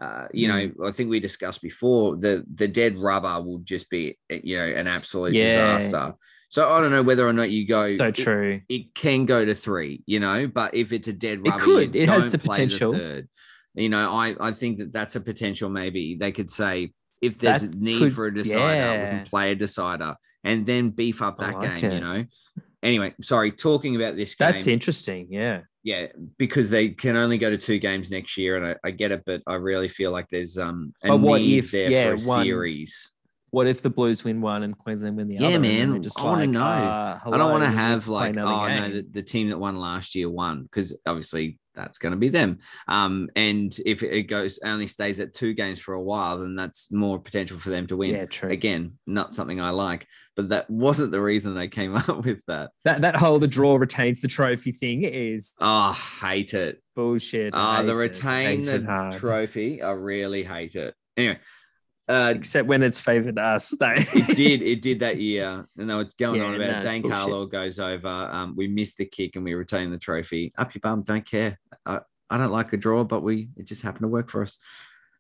Uh, you Mm. know, I think we discussed before the the dead rubber will just be you know an absolute Yeah. disaster. So I don't know whether or not you go. so true. It, can go to three, you know, but if it's a dead rubber, It could. It has the potential. third. You know, I I think that that's a potential. Maybe they could say if there's That a need could- for a decider, we can play a decider and then beef up that like game. it. You know. Anyway, sorry. Talking about this game, That's interesting. Yeah. yeah, because they can only go to two games next year, and I, I get it, but I really feel like there's um a But what need if- there yeah, for a one- series. What if the Blues win one and Queensland win the Yeah, other? then man, Just I wanna know. uh, I don't want to hello, we need have like, oh no, the, the team that won last year won because obviously that's going to be them. Um, and if it goes only stays at two games for a while, then that's more potential for them to win. yeah, true. Again, not something I like, but that wasn't the reason they came up with that. That that whole the draw retains the trophy thing is Oh, hate it. bullshit. Ah, the retain the hard. trophy. I really hate it. Anyway, uh, Except when it's favored us. It did it did that year and they were going Yeah, on about no, it. it's Dane bullshit. Carlo goes over um, we missed the kick and we retain the trophy up your bum don't care I, I don't like a draw but we it just happened to work for us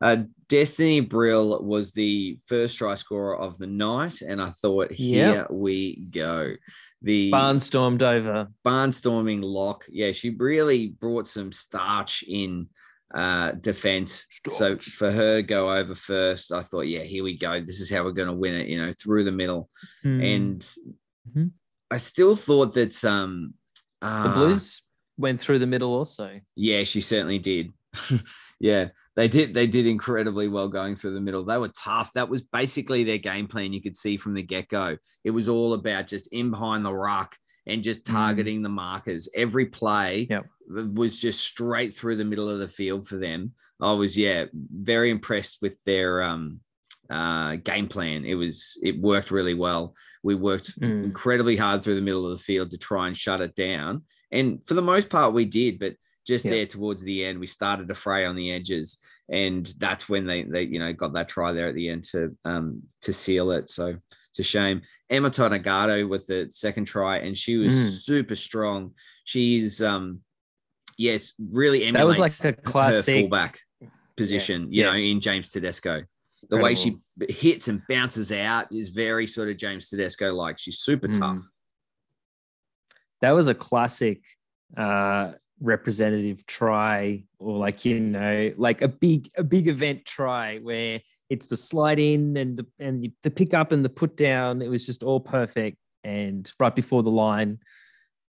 uh, Destiny Brill was the first try scorer of the night and I thought here Yep. we go the Barnstormed over. barnstorming lock yeah she really brought some starch in uh, defense. So for her to go over first, I thought, yeah, here we go. This is how we're going to win it, you know, through the middle. Mm. And Mhm. I still thought that um, uh, the uh, Blues went through the middle also. Yeah, she certainly did. yeah, they did. They did incredibly well going through the middle. They were tough. That was basically their game plan. You could see from the get go. It was all about just in behind the ruck and just Mm. targeting the markers. Every play Yep. was just straight through the middle of the field for them. I was yeah very impressed with their um uh game plan. It was it worked really well. We worked Mm. incredibly hard through the middle of the field to try and shut it down. And for the most part, we did, but just Yeah. there towards the end, we started to fray on the edges. And that's when they, they you know, got that try there at the end to um to seal it. So it's a shame. Emma Tonegato with the second try, and she was Mm. super strong. She's um yes, really That was like a classic. fullback position, you Yeah. know, in James Tedesco. The way she hits and bounces out is very sort of James Tedesco like. She's super Mm. tough. that was a classic uh representative try or like you know like a big a big event try where it's the slide in and the and the, pick up and the put down it was just all perfect and right before the line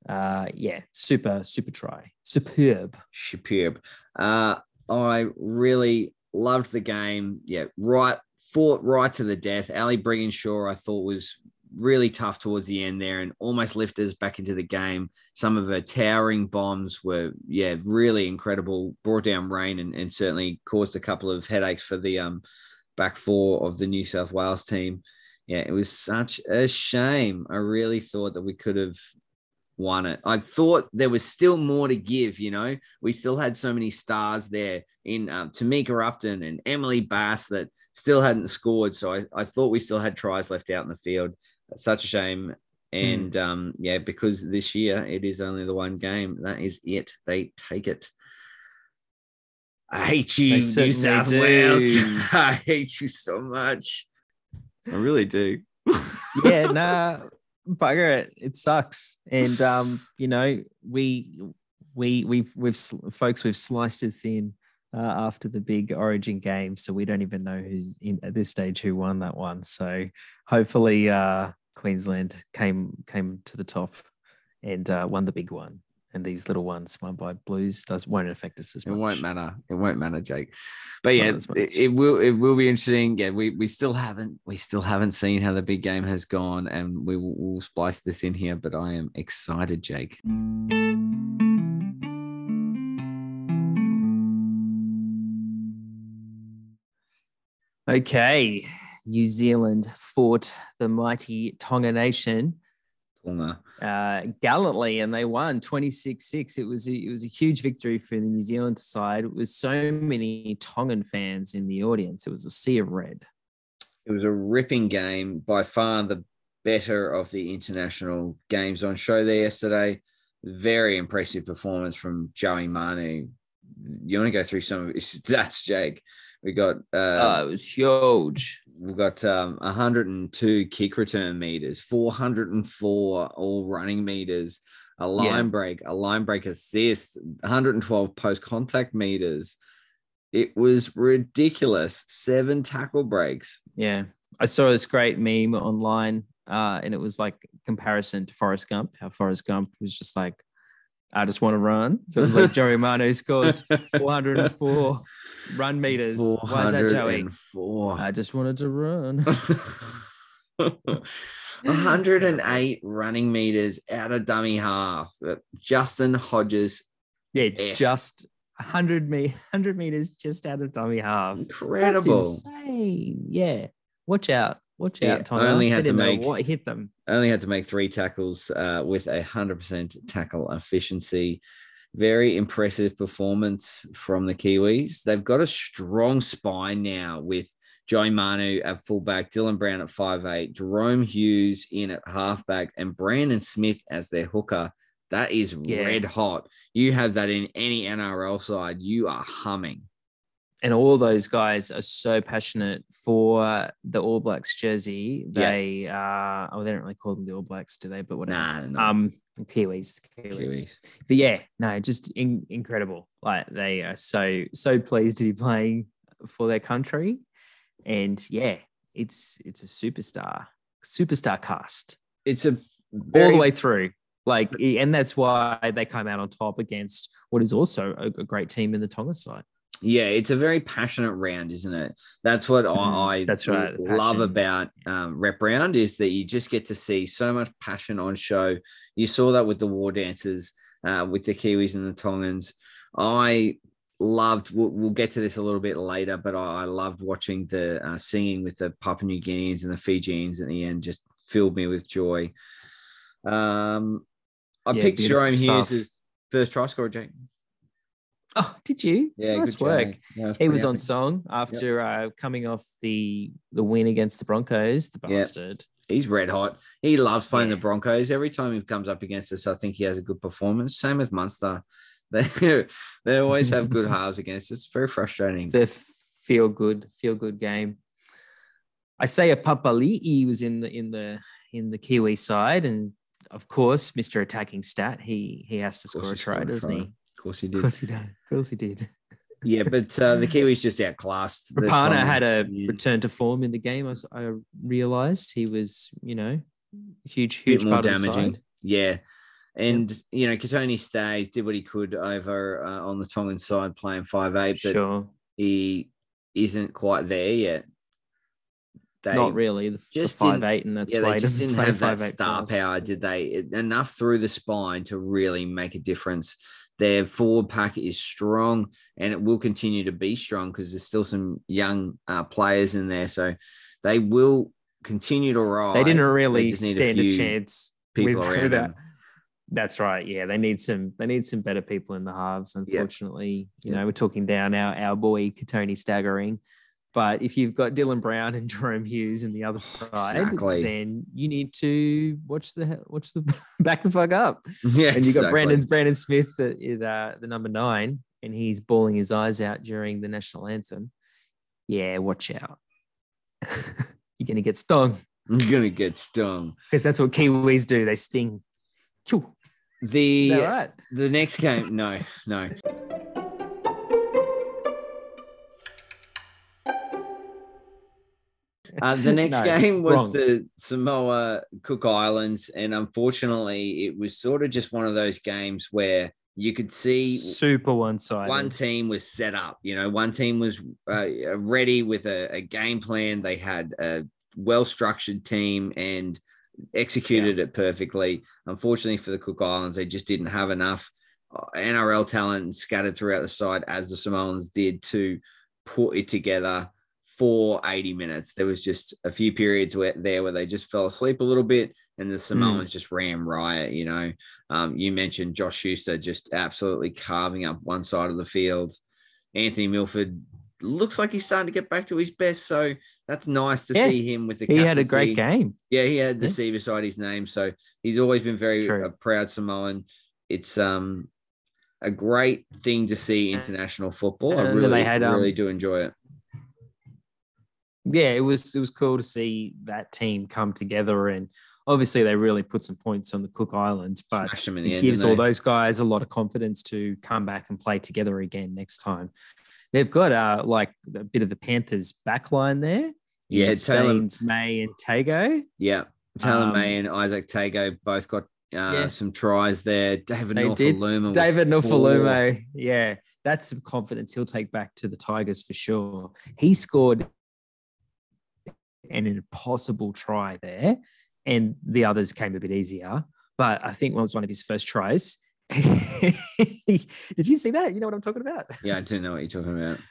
uh yeah super super try superb Superb. Uh, I really loved the game. Yeah, right, fought right to the death. Ali Brigginshaw, I thought was really tough towards the end there and almost lifted us back into the game. Some of her towering bombs were, yeah, really incredible. Brought down rain and, and certainly caused a couple of headaches for the um back four of the New South Wales team. Yeah, it was such a shame. I really thought that we could have won it. I thought there was still more to give, you know. We still had so many stars there in um, Tamika Upton and Emily Bass that still hadn't scored. So I, I thought we still had tries left out in the field. Such a shame. And um, yeah, because this year it is only the one game. That is it. They take it. I hate you, New South do. Wales. I hate you so much. I really do. yeah, nah, bugger it. It sucks. And um, you know, we we we've we've folks we've sliced us in uh, after the big Origin game, so we don't even know who's in at this stage who won that one. So hopefully, uh, Queensland came came to the top and uh, won the big one. And these little ones won by Blues does won't affect us as much. It won't matter. It won't matter, Jake. But yeah, Not as much. it, it will. It will be interesting. Yeah, we, we still haven't we still haven't seen how the big game has gone, and we will we'll splice this in here. But I am excited, Jake. Okay, New Zealand fought the mighty Tonga nation Tonga. uh, gallantly, and they won 26-6. It was a, it was a huge victory for the New Zealand side. It was so many Tongan fans in the audience. It was a sea of red. It was a ripping game, by far the better of the international games on show there yesterday. Very impressive performance from Joey Manu. You want to go through some of his stats, Jake? We got uh, Oh, it was huge. We've got um, 102 kick return meters, 404 all running meters, a line Yeah. break, a line break assist, 112 post contact meters. It was ridiculous. Seven tackle breaks. Yeah, I saw this great meme online, uh, and it was like comparison to Forrest Gump. How Forrest Gump was just like, "I just want to run." So it was like Joey Manu scores 404 run meters. Why is that, Joey? 404. I just wanted to run. 108 running meters out of dummy half. Justin Hodges, Yeah, Yes. just 100 me 100 meters just out of dummy half. incredible. That's insane. Yeah, watch out, watch Yeah, out, Tonga. only had to make- what hit them. only had to make three tackles uh, with a hundred percent tackle efficiency. Very impressive performance from the Kiwis. They've got a strong spine now with Joey Manu at fullback, Dylan Brown at five eight, Jahrome Hughes in at halfback, and Brandon Smith as their hooker. That is Yeah. red hot. You have that in any NRL side, you are humming. And all those guys are so passionate for the All Blacks jersey. Yeah. They uh oh, they don't really call them the All Blacks, do they? But whatever. Nah, no. Um, Kiwis, Kiwis. Kiwis. But yeah, no, just in, incredible. Like they are so so pleased to be playing for their country, and yeah, it's it's a superstar superstar cast It's a all the way through. Like, and that's why they come out on top against what is also a, a great team in the Tonga side. Yeah, it's a very passionate round, isn't it? That's what Mhm. I, That's right, love passion. about um, rep round is that you just get to see so much passion on show. You saw that with the war dancers, uh, with the Kiwis and the Tongans. I loved. We'll, we'll get to this a little bit later, but I, I loved watching the uh, singing with the Papua New Guineans and the Fijians at the end. Just filled me with joy. Um, I Yeah, picked Jahrome stuff. Hughes as first try scorer, Jake. Oh, did you? Yeah, nice good work. Yeah, He was on song after uh, coming off the the win against the Broncos. The bastard. He's red hot. He loves playing Yeah. the Broncos. Every time he comes up against us, I think he has a good performance. Same with Munster. They, they always have good halves against us. It's very It's frustrating. the feel good feel good game. Isaiah Papali'i was in the in the in the Kiwi side, and of course, Mister Attacking Stat. He he has to score a try, doesn't he? Of course he Of did. course he did. Of course he did. Yeah, but uh, the Kiwis just outclassed. the Rapana had a Yeah. return to form in the game. I realized he was, you know, huge, huge more part of the damaging. side. Yeah. And, you know, Katoni stays, did what he could over uh, on the Tongan side playing five eight, but Sure, he isn't quite there yet. They, not really. The, the just five didn't- eight, and that's yeah, why they just didn't have that star plus. power, did they? Enough through the spine to really make a difference. Their forward pack is strong, and it will continue to be strong because there's still some young uh, players in there, so they will continue to rise. They didn't really need stand a, few chance people with around that. That's right. Yeah, they need some. They need some better people in the halves. Unfortunately, you Yeah. know, we're talking down our our boy Katoni staggering. But if you've got Dylan Brown and Jahrome Hughes in the other side, Exactly. then you need to watch the watch the back the fuck up. Yeah, and you got exactly. Brandon Brandon Smith at is, uh, the number nine, and he's bawling his eyes out during the national anthem. Yeah, watch out. You're gonna get stung You're gonna get stung. because that's what Kiwis do. They sting. The right? the next game, no, no. Uh, the next No, game was wrong. the Samoa Cook Islands, and unfortunately, it was sort of just one of those games where you could see Super one-sided. one team was set up. You know, one team was uh, ready with a, a game plan. They had a well-structured team and executed it perfectly. Unfortunately for the Cook Islands, they just didn't have enough uh, NRL talent scattered throughout the side as the Samoans did to put it together for 80 minutes. There was just a few periods where there where they just fell asleep a little bit and the Samoans just ran riot, you know. Um, you mentioned Josh Schuster just absolutely carving up one side of the field. Anthony Milford looks like he's starting to get back to his best. So that's nice to Yeah, see him with the he had a great game. Yeah, he had the Yeah. C beside his name, so he's always been very True. a proud Samoan. It's um a great thing to see international football. I And then really, they had, um, really do enjoy it. Yeah, it was it was cool to see that team come together and obviously they really put some points on the Cook Islands, but Smashed them in the it end. gives all they? those guys a lot of confidence to come back and play together again next time. They've got uh like a bit of the Panthers backline there. Yeah, Taylor- Staines, May, and Tago. Yeah, Taylor Um, May and Izack Tago both got uh, Yeah. some tries there. David. Nofoaluma, David four. Yeah, that's some confidence he'll take back to the Tigers for sure. He scored an impossible try there, and the others came a bit easier. But I think it was one of his first tries. Did you see that? You know what I'm talking about? Yeah, I do know what you're talking about.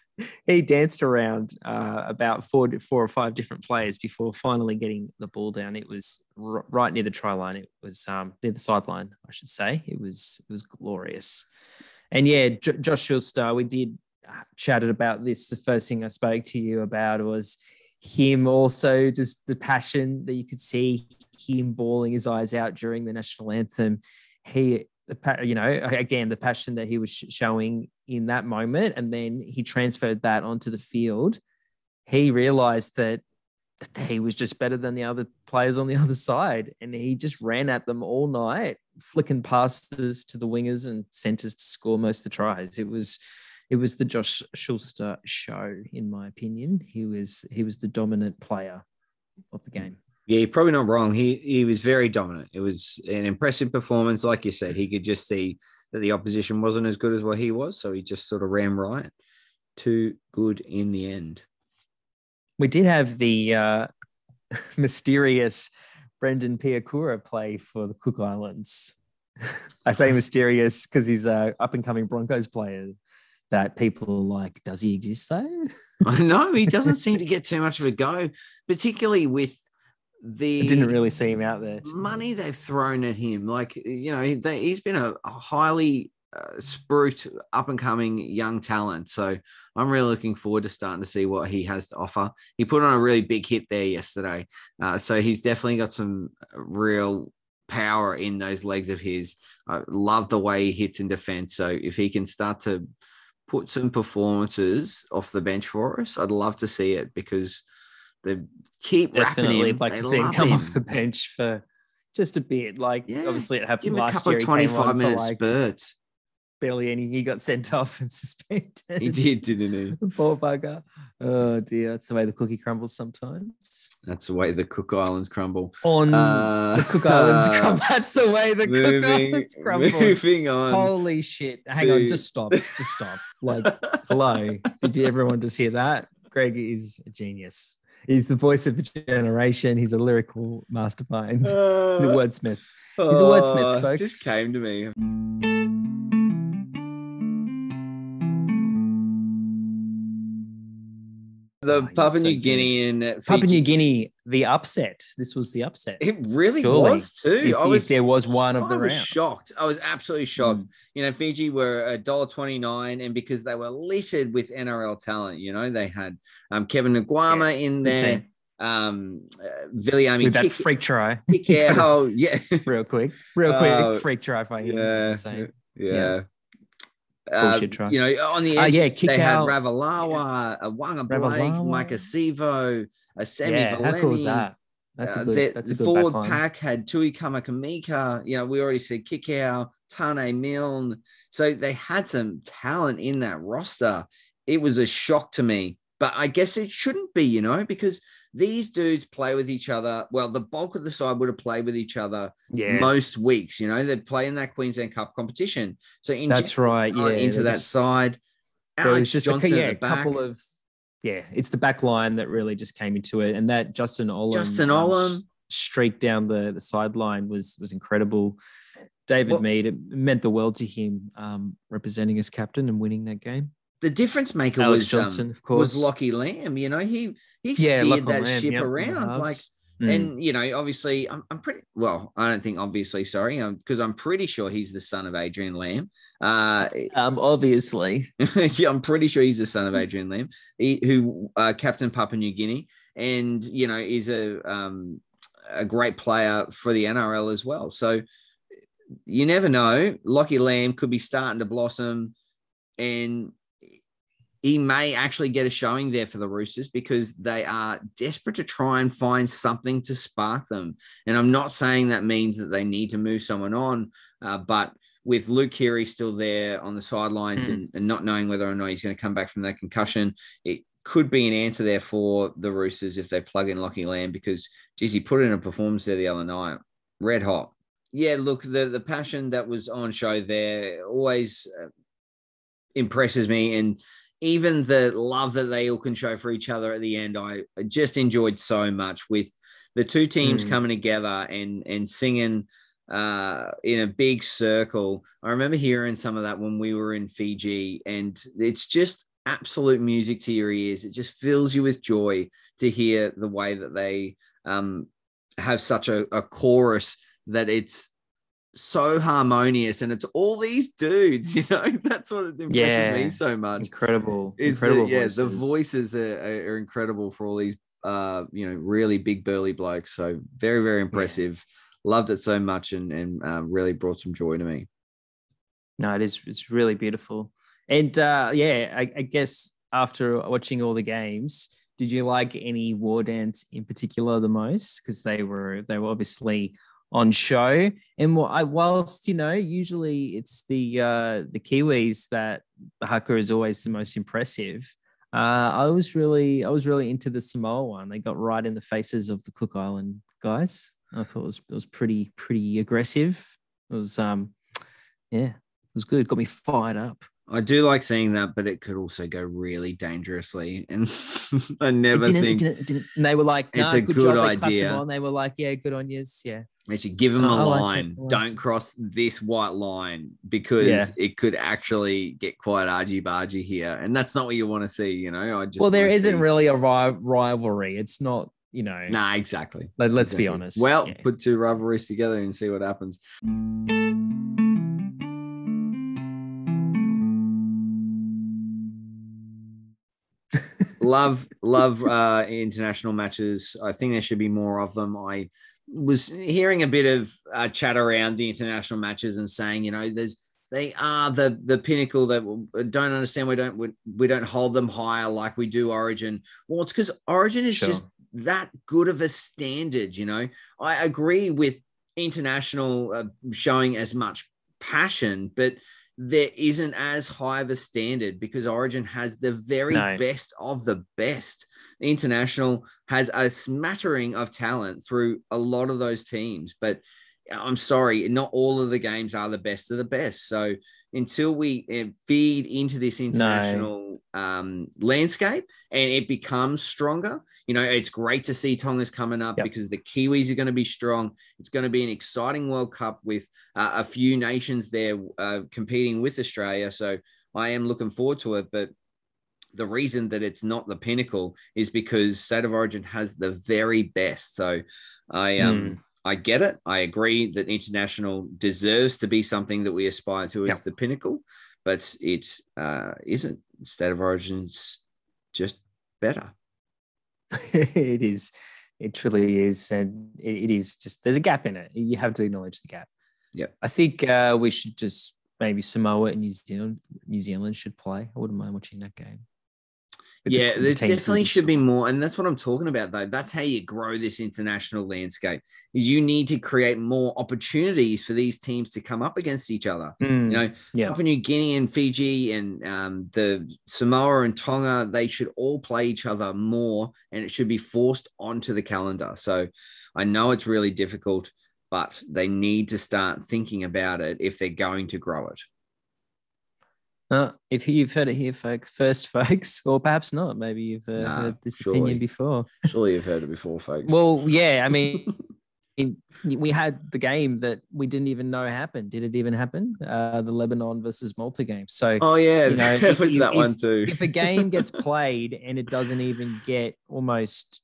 He danced around uh, about four, four or five different players before finally getting the ball down. It was r- right near the try line. It was um, near the sideline, I should say. It was it was glorious. And yeah, J- Josh Schuster, we did uh, chatted about this. The first thing I spoke to you about was him also just the passion that you could see him bawling his eyes out during the national anthem. He, you know, again the passion that he was showing in that moment, and then he transferred that onto the field, he realized that that he was just better than the other players on the other side. And he just ran at them all night, flicking passes to the wingers and centers to score most of the tries. It was it was the Josh Schuster show, in my opinion. He was he was the dominant player of the game. Yeah, you're probably not wrong. He he was very dominant. It was an impressive performance. Like you said, he could just see that the opposition wasn't as good as what he was, so he just sort of ran right. Too good in the end. We did have the uh, mysterious Brendan Piakura play for the Cook Islands. I say mysterious because he's a up and coming Broncos player that people are like, does he exist though? I know he doesn't seem to get too much of a go, particularly with the I didn't really see him out there. money they've thrown at him. Like you know, they, he's been a, a highly uh, up and coming young talent. So I'm really looking forward to starting to see what he has to offer. He put on a really big hit there yesterday, uh, so he's definitely got some real power in those legs of his. I love the way he hits in defense. So if he can start to put some performances off the bench for us, I'd love to see it because they keep Definitely him. like They to see him come him. off the bench for just a bit. Like Yeah, obviously it Give happened a last couple year. of He came 25 on for minute like spurts. Barely any. He got sent off and suspended. He did, didn't he? The Poor bugger. Oh dear, that's the way the cookie crumbles sometimes. That's the way the Cook Islands crumble. On Uh, the Cook Islands crumble. That's the way the Cook moving, Islands crumble. moving on. Holy shit! Hang on, just stop. Just stop. Like, hello. Did everyone just hear that? Greg is a genius. He's the voice of a generation. He's a lyrical mastermind. He's a wordsmith. He's a wordsmith, Oh, folks. Just came to me. The Oh, Papua so New good. Guinea Papua Fiji- New Guinea, the upset. This was the upset. It really Surely. was too. If, I if was there was one of I the was round. shocked. I was absolutely shocked. Mm. You know, Fiji were a dollar twenty nine, and because they were littered with NRL talent, you know, they had um, Kevin Naiqama in Good there, team. um, uh, Viliami With that kick, freak try. kick out. yeah, real quick. Real quick. Oh, freak try by him. yeah, It's insane. yeah. Uh, try. You know, on the Uh, yeah, kick they out. had Ravalawa, a Waqa Blake. Maika Sivo, a Semi yeah, how cool is that? That's a Uh, good. the that's a good forward backline. pack had Tui Kamikamica. You know, we already said Kikau, Tane Milne. So they had some talent in that roster. It was a shock to me, but I guess it shouldn't be, you know, because these dudes play with each other. Well, the bulk of the side would have played with each other Yeah, most weeks. You know, they'd play in that Queensland Cup competition. So in that's right. Yeah, into that side. Alex was just Johnston a, yeah, back. couple of yeah. It's the back line that really just came into it, and that Justin Olam, Justin um, Olam. s- streak down the the sideline was was incredible. David Well- Mead, it meant the world to him, um, representing as captain and winning that game. The difference maker Alex was Johnston, um, of course. was Lockie Lam. You know, he he yeah, steered Lachlan that Lam, ship yep, around. Like. Mm. And you know, obviously, I'm, I'm pretty well. I don't think obviously, sorry, because I'm pretty sure he's the son of Adrian Lam. Uh, um, obviously, yeah, I'm pretty sure he's the son of Adrian Lam, he, who uh, captain Papua New Guinea, and you know is a um, a great player for the NRL as well. So you never know. Lockie Lam could be starting to blossom, and he may actually get a showing there for the Roosters because they are desperate to try and find something to spark them. And I'm not saying that means that they need to move someone on, uh, but with Luke Keary still there on the sidelines Mm. and, and not knowing whether or not he's going to come back from that concussion, it could be an answer there for the Roosters if they plug in Lockie Lam because, geez, he put in a performance there the other night, red hot. Yeah, look, the the passion that was on show there always uh, impresses me, and even the love that they all can show for each other at the end, I just enjoyed so much with the two teams Mm. coming together and and singing uh, in a big circle. I remember hearing some of that when we were in Fiji, and it's just absolute music to your ears. It just fills you with joy to hear the way that they um, have such a, a chorus that it's so harmonious and it's all these dudes, you know, that's what it impresses Yeah. me so much. incredible, Is the, incredible yeah, voices. the voices are, are incredible for all these uh, you know, really big burly blokes. So very, very impressive. Loved it so much and and uh, really brought some joy to me. No, it is. It's really beautiful. And uh, yeah, I, I guess after watching all the games, did you like any war dance in particular the most? Because they were they were obviously on show. And whilst you know, usually it's the uh, the Kiwis that the haka is always the most impressive. Uh, I was really I was really into the Samoa one. They got right in the faces of the Cook Island guys. I thought it was it was pretty pretty aggressive. It was um yeah, it was good. Got me fired up. I do like seeing that, but it could also go really dangerously. And I never Didn't- think didn't- didn't- and they were like, It's "No, a good, good idea. on. They were like, yeah, good on you. Yeah. they should give them I- a like line. that. Don't cross this white line because Yeah. it could actually get quite argy bargy here. And that's not what you want to see, you know. I just well, there isn't see- really a ri- rivalry. It's not, you know. Nah, exactly. Let, us be honest. Well, Yeah. put two rivalries together and see what happens. Love love uh international matches. I think there should be more of them. I was hearing a bit of uh, chat around the international matches and saying you know there's they are the the pinnacle that we don't understand we don't we, we don't hold them higher like we do origin. Well it's because origin is Sure. just that good of a standard you know? I agree with international uh, showing as much passion but there isn't as high of a standard because Origin has the very No. best of the best. The International has a smattering of talent through a lot of those teams, but uh, I'm sorry, not all of the games are the best of the best. So until we uh, feed into this international um, landscape and it becomes stronger, you know, it's great to see Tonga's coming up Yep. because the Kiwis are going to be strong. It's going to be an exciting World Cup with uh, a few nations there uh, competing with Australia. So I am looking forward to it. But the reason that it's not the pinnacle is because State of Origin has the very best. So I um I get it. I agree that international deserves to be something that we aspire to as Yep. the pinnacle, but it uh, isn't. State of Origin's just better. it is. It truly is. And it, it is just, there's a gap in it. You have to acknowledge the gap. Yeah, I think uh, we should just maybe Samoa and New Zealand, New Zealand should play. I wouldn't mind watching that game. Yeah, the there definitely should be more, and that's what I'm talking about. Though that's how you grow this international landscape. Is you need to create more opportunities for these teams to come up against each other. Mm, You know, yeah. Papua New Guinea and Fiji and um, the Samoa and Tonga, they should all play each other more, and it should be forced onto the calendar. So I know it's really difficult, but they need to start thinking about it if they're going to grow it. Uh, if you've heard it here, folks, first, folks, or perhaps not, maybe you've uh, Nah, heard this surely. opinion before. Surely you've heard it before, folks. Well, yeah, I mean, in- we had the game that we didn't even know happened. Did it even happen? Uh, the Lebanon versus Malta game. So oh yeah, you know, if was that if- one too. if a game gets played and it doesn't even get almost,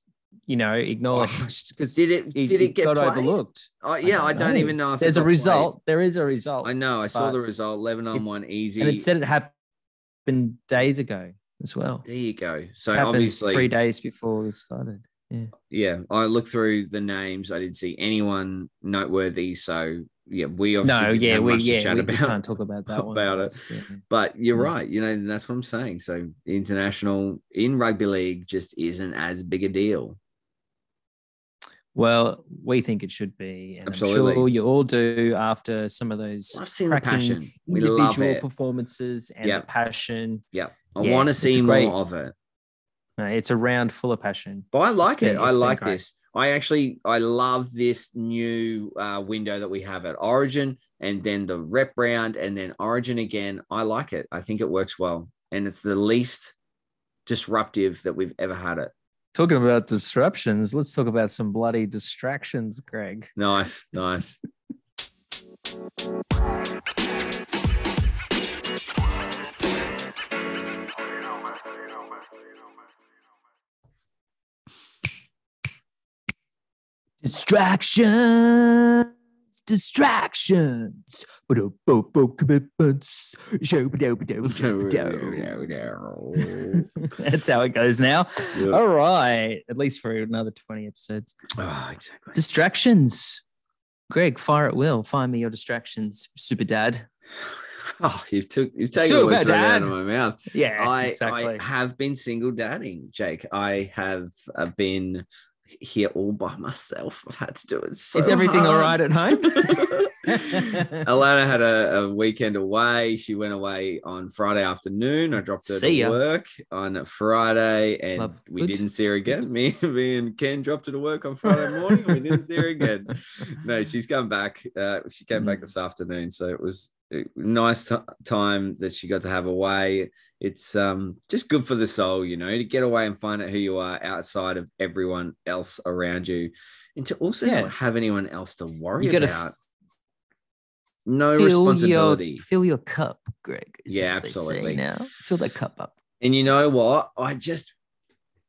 you know, acknowledged because oh, did it? it, Did it, get got overlooked. Oh yeah, I don't don't, even know if There's a got played. result. There is a result. I know. I saw the result. Lebanon it- won easy. and it said it happened days ago as well. there you go. So It obviously, three days before this started. yeah, Yeah. I looked through the names. I didn't see anyone noteworthy. So yeah, we obviously No, yeah, we yeah chat we, about. can't talk about that one. about it. Yeah. But you're Yeah. right. You know, that's what I'm saying. So international in rugby league just isn't as big a deal. Well, we think it should be, and I'm Absolutely. sure you all do after some of those I've seen the cracking passion. We love individual performances and Yep. the passion. Yeah, I Yeah, want to see a great- more of it. No, it's a round full of passion. But I like been- it. I like this. I actually I love this new uh, window that we have at Origin, and then the rep round, and then Origin again. I like it. I think it works well, and it's the least disruptive that we've ever had it. Talking about disruptions, let's talk about some bloody distractions, Greg. Nice, nice. Distractions, distractions. Commitments. That's how it goes now. Yeah. All right, at least for another 20 episodes. Oh, exactly. Distractions. Greg, fire at will. Find me your distractions, super dad. Oh, you've took you've taken So the words right out of my mouth. Yeah, I exactly. I have been single dadding, Jake. I have uh, been here all by myself. I've had to do it. So Is everything all right at home? Alana had a, a weekend away. She went away on Friday afternoon. I dropped her See to ya. work on Friday, and Love- we good. didn't see her again. Me, me and Ken dropped her to work on Friday morning. we didn't see her again. No, she's come back. Uh, she came back Mm. this afternoon, so it was nice t- time that she got to have away. It's um just good for the soul, you know, to get away and find out who you are outside of everyone else around you, and to also Yeah. not have anyone else to worry you about. No fill responsibility. Your, fill your cup, Greg. Yeah, what they say absolutely. Now fill that cup up. And you know what? I just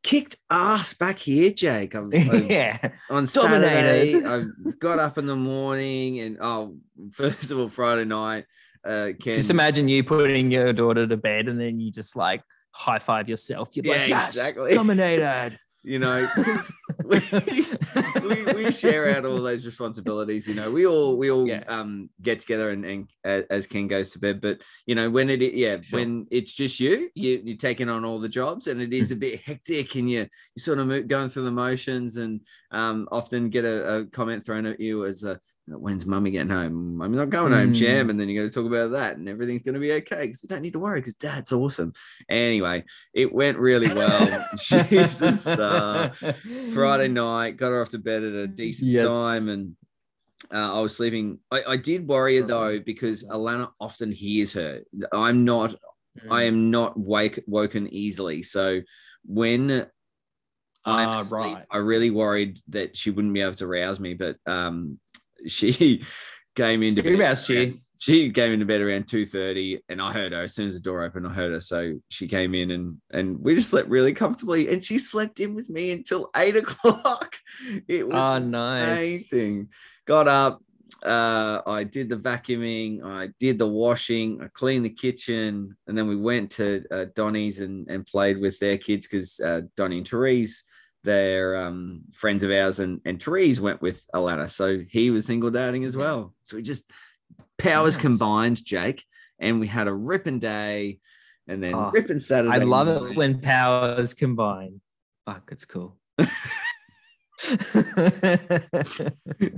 kicked ass back here, Jake. I'm, I'm- yeah, on Dominated. Saturday, I got up in the morning and oh, first of all, Friday night, uh, Ken, just imagine you putting your daughter to bed and then you just like high five yourself. You're Yeah, like, yes, exactly. dominated. You know, because we, we, we share out all those responsibilities. You know, we all we all Yeah. um get together and, and uh, as Ken goes to bed. But you know, when it yeah, Sure. when it's just you, you you're taking on all the jobs, and it is a bit hectic, and you you sort of going through the motions, and um often get a, a comment thrown at you as a when's mummy getting home? I'm not going home, Mm. Jam. And then you got to talk about that, and everything's going to be okay because you don't need to worry because dad's awesome. Anyway, it went really well. She's a star. Friday night, got her off to bed at a decent Yes. time, and uh, I was sleeping. I, I did worry her though because Alana often hears her. I'm not. Mm. I am not wake woken easily. So when I'm Ah, asleep, right. I really worried that she wouldn't be able to rouse me, but um, she came into She roused you. She came into bed around two thirty, and I heard her as soon as the door opened. I heard her, so she came in and and we just slept really comfortably, and she slept in with me until eight o'clock. It was Oh, nice. amazing. Got up. Uh, I did the vacuuming. I did the washing. I cleaned the kitchen, and then we went to uh, Donny's and, and played with their kids because uh, Donny and Therese, they're um, friends of ours, and and Therese went with Alana, so he was single dating as well. So we just powers Nice. combined, Jake, and we had a ripping day, and then Oh, ripping Saturday. I love night. it when powers combine. Fuck, it's cool.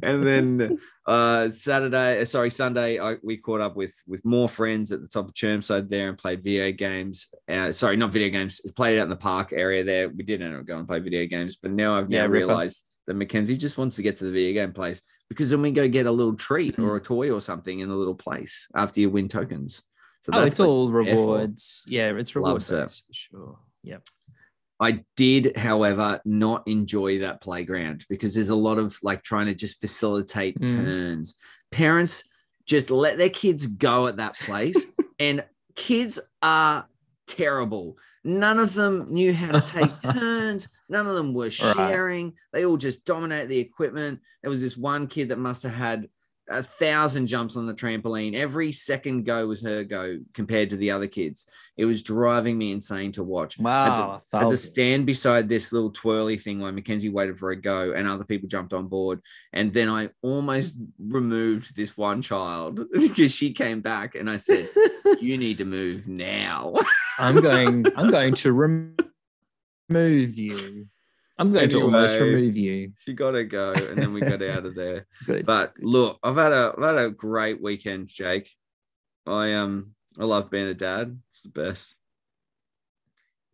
and then uh Saturday, uh, sorry, Sunday, I, we caught up with with more friends at the top of Chermside there and played video games. Uh, sorry, not video games. Played out in the park area there. We did end up going and play video games, but now I've now Yeah, realized that Mackenzie just wants to get to the video game place because then we go get a little treat Mm. or a toy or something in a little place after you win tokens. So oh, it's all rewards. Yeah, it's rewards it. for sure. Yep. I did, however, not enjoy that playground because there's a lot of like trying to just facilitate Mm. turns. Parents just let their kids go at that place, and kids are terrible. None of them knew how to take turns. None of them were Right. sharing. They all just dominate the equipment. There was this one kid that must have had a thousand jumps on the trampoline. Every second go was her go compared to the other kids. It was driving me insane to watch. Wow. I had to stand beside this little twirly thing while Mackenzie waited for a go and other people jumped on board. And then I almost removed this one child because she came back and I said, You need to move now. I'm going. I'm going to rem- remove you. I'm going to almost remove you. she got to go. And then we got out of there. Good. But look, I've had a I've had a great weekend, Jake. I um I love being a dad. It's the best.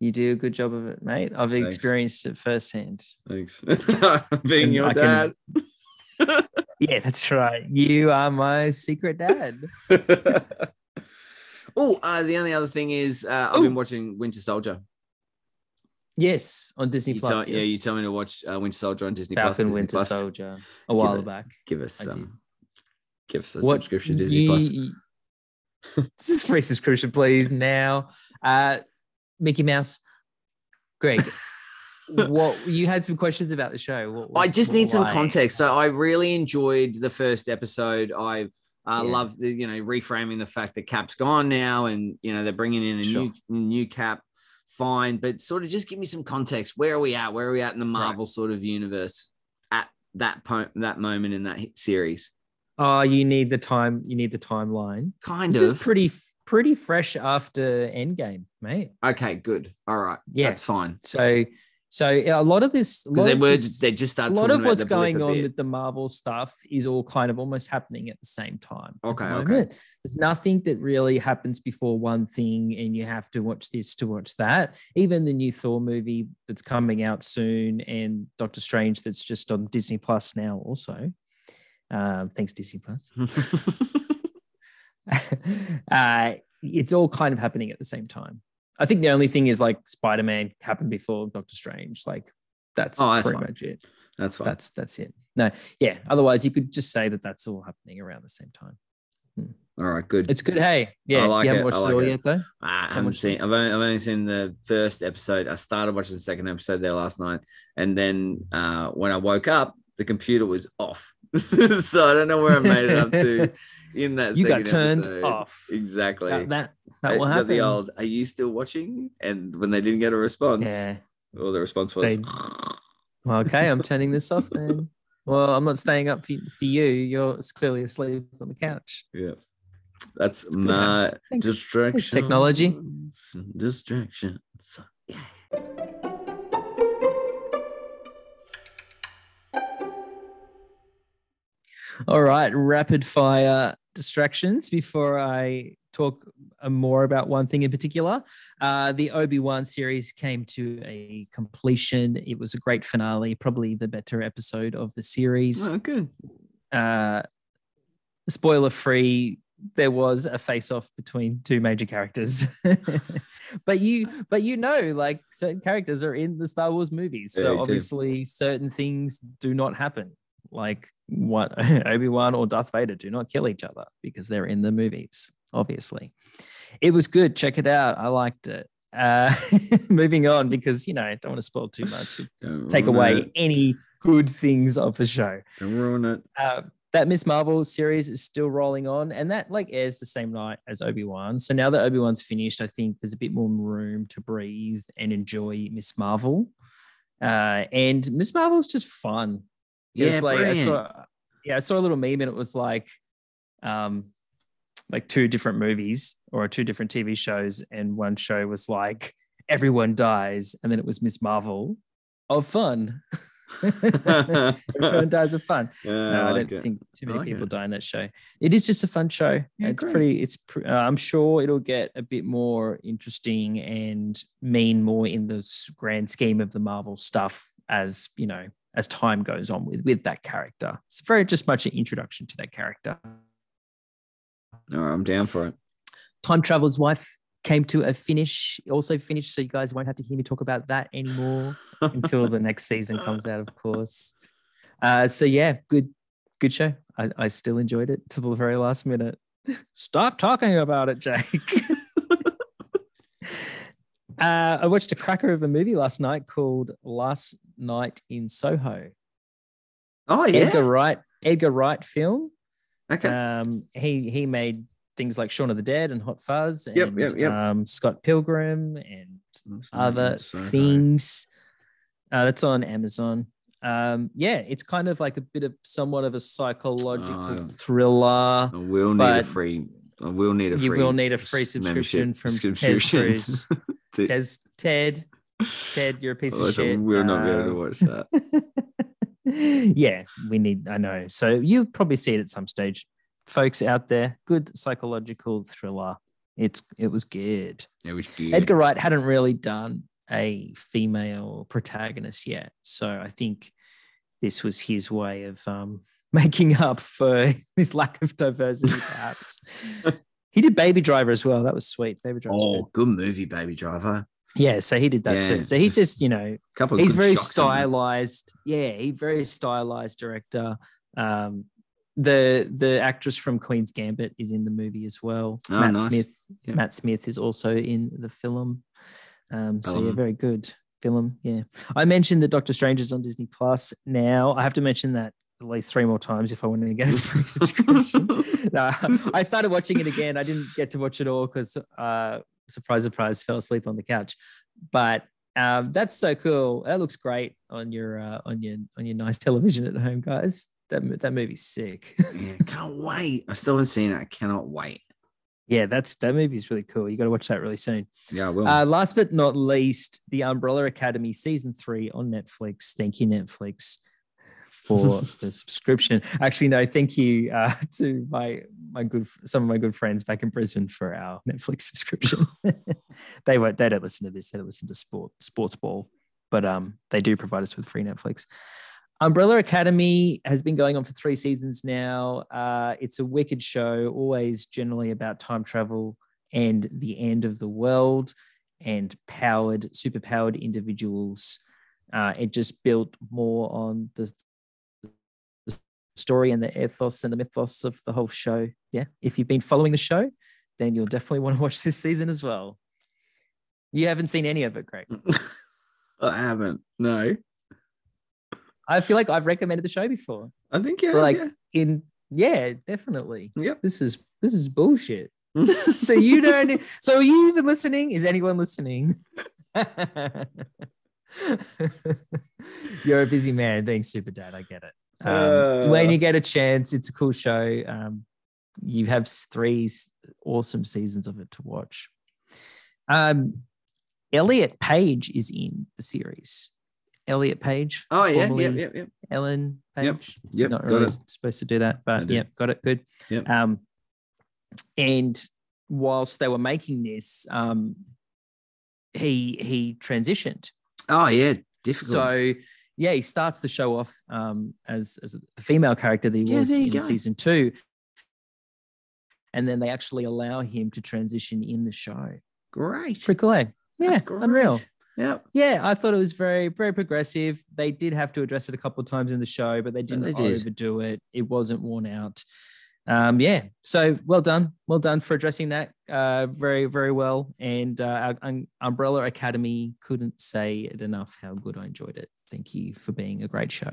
you do a good job of it, mate. I've Thanks. experienced it firsthand. Thanks. being Can- your I can- dad. Yeah, that's right. You are my secret dad. oh, uh, the only other thing is uh, I've been watching Winter Soldier. Yes, on Disney You Plus. tell, Yeah, you yes. tell me to watch uh, Winter Soldier on Disney Plus. Falcon Winter Plus. Soldier a while it- back. Give us um, give us a What subscription to Disney Plus. this is free subscription, please. Now, uh, Mickey Mouse, Greg, what you had some questions about the show? I just need some context. So I really enjoyed the first episode. I uh, Yeah. love the you know reframing the fact that Cap's gone now, and you know they're bringing in a Sure. new new Cap. Fine, but sort of just give me some context. Where are we at? Where are we at in the Marvel sort of universe at that point, that moment in that hit series? Oh, you need the time. You need the timeline. Kind of This is pretty. pretty fresh after Endgame, mate. Okay, good. All right. Yeah. That's fine. So, so a lot of this, Because they were this- they just start. a lot of what's going on with the Marvel stuff is all kind of almost happening at the same time. Okay, the okay. There's nothing that really happens before one thing, and you have to watch this to watch that. Even the new Thor movie that's coming out soon, and Doctor Strange that's just on Disney Plus now, also. Um, thanks, Disney Plus. uh, it's all kind of happening at the same time. I think the only thing is like Spider Man happened before Doctor Strange. Like that's, Oh, that's pretty fine. much it. That's fine. That's that's it. No, yeah. Otherwise, you could just say that that's all happening around the same time. All right, good. It's good. Hey, yeah. I like you haven't it, watched I it all it. yet, though. I haven't seen. I've only, I've only seen the first episode. I started watching the second episode there last night, and then uh, when I woke up, the computer was off. so I don't know where I made it up to in that. You got turned episode. off. Exactly. That that, I that will happen. The old, are you still watching? And when they didn't get a response, yeah. all the response was, They- Well, okay, I'm turning this off then. Well, I'm not staying up for, for you. You're clearly asleep on the couch. yeah. That's good, my distraction. technology. Distractions. Yeah. All right, rapid fire distractions before I talk uh, more about one thing in particular. Uh, the Obi Wan series came to a completion. It was a great finale, probably the better episode of the series. Oh, good. Uh, spoiler free. There was a face off between two major characters, but you, but you know, like certain characters are in the Star Wars movies, Yeah, so do. obviously certain things do not happen like what Obi-Wan or Darth Vader do not kill each other because they're in the movies, obviously. It was good. Check it out. I liked it. Uh, moving on because you know, I don't want to spoil too much. Don't Take away it. any good things of the show. Don't ruin it. Uh, that Miss Marvel series is still rolling on, and that like airs the same night as Obi Wan. So now that Obi Wan's finished, I think there's a bit more room to breathe and enjoy Miss Marvel. Uh, and Miss Marvel's just fun. Yeah, like I brilliant. saw, yeah, I saw a little meme, and it was like, um, like two different movies or two different TV shows, and one show was like everyone dies, and then it was Miss Marvel of fun. everyone dies of fun Yeah, no, I, like don't it. think too many like people it. die in that show. It is just a fun show. Yeah, it's great. pretty. It's. Uh, I'm sure it'll get a bit more interesting and mean more in the grand scheme of the Marvel stuff as you know as time goes on with with that character. It's very just much an introduction to that character. All right, I'm down for it. Time Traveler's Wife came to a finish. Also finished, so you guys won't have to hear me talk about that anymore until the next season comes out, of course. Uh, so yeah, good, good show. I, I still enjoyed it to the very last minute. Stop talking about it, Jake. uh, I watched a cracker of a movie last night called Last Night in Soho. Oh yeah. Edgar Wright, Edgar Wright film. okay. Um, he he made things like Shaun of the Dead and Hot Fuzz and Yep, yep, yep. Um, Scott Pilgrim and That's other things. Uh, that's on Amazon. Um, yeah, it's kind of like a bit of somewhat of a psychological Oh. thriller. I will need a free. I will need a You free. will need a free subscription from subscription. Tez to- Ted, Ted, you're a piece of Otherwise shit. will not going able to Um, watch that. yeah, we need. I know. So you'll probably see it at some stage, folks out there. Good psychological thriller. It's it was good. It was good. Edgar Wright hadn't really done a female protagonist yet, so I think this was his way of um, making up for his lack of diversity, perhaps. he did Baby Driver as well. That was sweet. Baby Driver. Oh, good. good movie, Baby Driver. Yeah, so he did that Yeah, too. So he just- you know, couple he's very shots in there. stylized. Yeah, he very stylized director. Um, the the actress from Queen's Gambit is in the movie as well. Oh, Matt nice. Smith. Yeah. Matt Smith is also in the film. Um, so yeah, Film. very good film. Yeah, I mentioned that Doctor Strange is on Disney Plus now. I have to mention that at least three more times if I want to get a free subscription. no, I started watching it again. I didn't get to watch it all because, uh, surprise, surprise, fell asleep on the couch. But um, that's so cool. That looks great on your uh, on your on your nice television at home, guys. That that movie's sick. yeah, can't wait. I still haven't seen it. I cannot wait. Yeah, that's that movie's really cool. You got to watch that really soon. Yeah, well, Uh, last but not least, The Umbrella Academy season three on Netflix. Thank you, Netflix, for the subscription. Actually, no, thank you uh, to my my good some of my good friends back in Brisbane for our Netflix subscription. they won't they don't listen to this. They don't listen to sport sports ball, but um, they do provide us with free Netflix. Umbrella Academy has been going on for three seasons now. Uh, it's a wicked show, always generally about time travel and the end of the world and powered, super powered individuals. Uh, it just built more on the story and the ethos and the mythos of the whole show. Yeah. If you've been following the show, then you'll definitely want to watch this season as well. You haven't seen any of it, Craig. I haven't. No, I feel like I've recommended the show before. I think yeah. like yeah. in yeah, definitely. Yep. This is this is bullshit. So you don't so are you even listening? Is anyone listening? You're a busy man being super dad. I get it. Um, Uh. when you get a chance, it's a cool show. Um, you have three awesome seasons of it to watch. Um, Elliot Page is in the series. Elliot Page. oh yeah, yeah, yeah, yeah. Ellen Page. Yep, Not got really it. supposed to do that, but yeah, got it. Good. Yep. Um, and whilst they were making this, um, he he transitioned. Oh yeah, difficult. So yeah, he starts the show off um, as as the female character that he Yeah, was in go. season two, and then they actually allow him to transition in the show. great. Pretty cool, eh? Yeah, unreal. Yep. Yeah, I thought it was very, very progressive. They did have to address it a couple of times in the show, but they didn't they did. overdo it. It wasn't worn out. Um, yeah, so well done, well done for addressing that uh, very, very well. And uh, our um, Umbrella Academy couldn't say it enough how good I enjoyed it. Thank you for being a great show.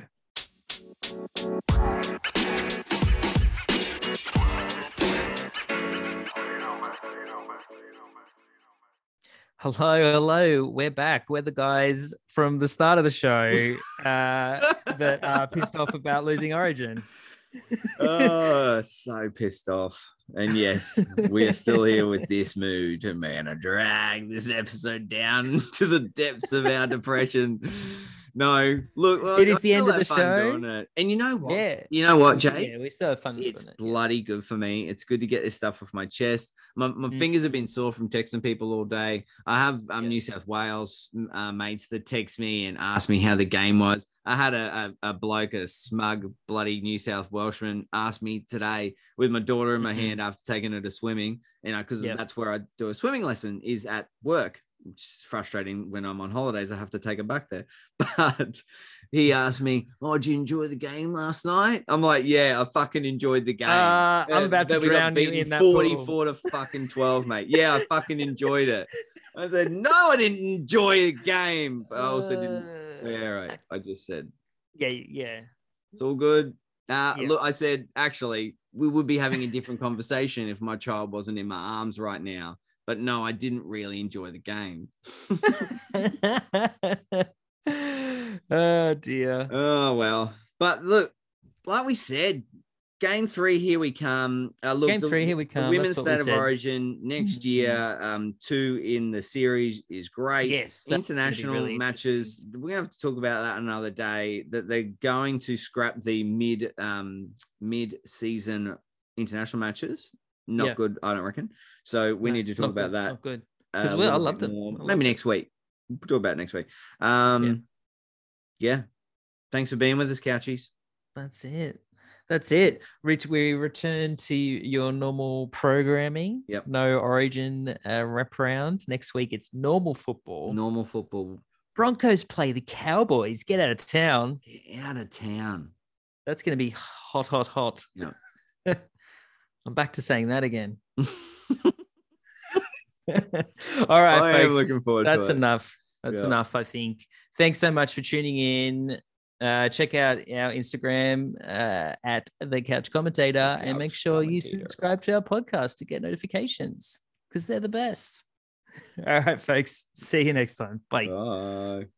Hello, hello. We're back. We're the guys from the start of the show uh, that are pissed off about losing Origin. Oh, so pissed off. And yes, we are still here with this mood. And man, I drag this episode down to the depths of our depression. No, look, well, It is I the end of the show. And you know what? Yeah. You know what, Jay? Yeah, we still have fun. It's doing it, yeah. bloody good for me. It's good to get this stuff off my chest. My, my Mm. fingers have been sore from texting people all day. I have um, Yeah. New South Wales uh, mates that text me and ask me how the game was. I had a, a, a bloke, a smug, bloody New South Welshman, ask me today with my daughter in my Mhm. hand after taking her to swimming, you know, because Yep. that's where I do a swimming lesson is at work. Which is frustrating when I'm on holidays. I have to take him back there. But he asked me, "Oh, did you enjoy the game last night?" I'm like, "Yeah, I fucking enjoyed the game." Uh, I'm Uh, about to we got drown you in that pool. 44 to fucking 12, mate. Yeah, I fucking enjoyed it. I said, no, I didn't enjoy the game. But I also didn't. Uh, Yeah, right. I just said, Yeah, yeah. it's all good. Uh, Yeah. Look, I said, actually, we would be having a different conversation if my child wasn't in my arms right now. But no, I didn't really enjoy the game. oh dear. Oh, well. But look, like we said, game three, here we come. Uh, look, Game the- three, here we come. women's That's what we state of origin next Mhm. year, um, two in the series is great. Yes, that's gonna be international really matches. We're gonna have to talk about that another day. That they're going to scrap the mid um mid season international matches. Not Yeah. good, I don't reckon. So we No, need to talk about good, that. Not good. uh, 'Cause a we- I loved it. more. I loved Maybe it. next week. We'll talk about it next week. Um, yeah. Thanks for being with us, Couchies. That's it. That's it. Rich, we return to your normal programming. Yep. No origin uh, wrap round. Next week it's normal football. Normal football. Broncos play the Cowboys. Get out of town. Get out of town. That's going to be hot, hot, hot. Yep. I'm back to saying that again. All right, I am looking forward That's enough. That's Yeah. enough, I think. Thanks so much for tuning in. Uh, check out our Instagram uh, at the Couch Commentator and make Couch sure you subscribe to our podcast to get notifications because they're the best. All right, folks. See you next time. Bye. Bye.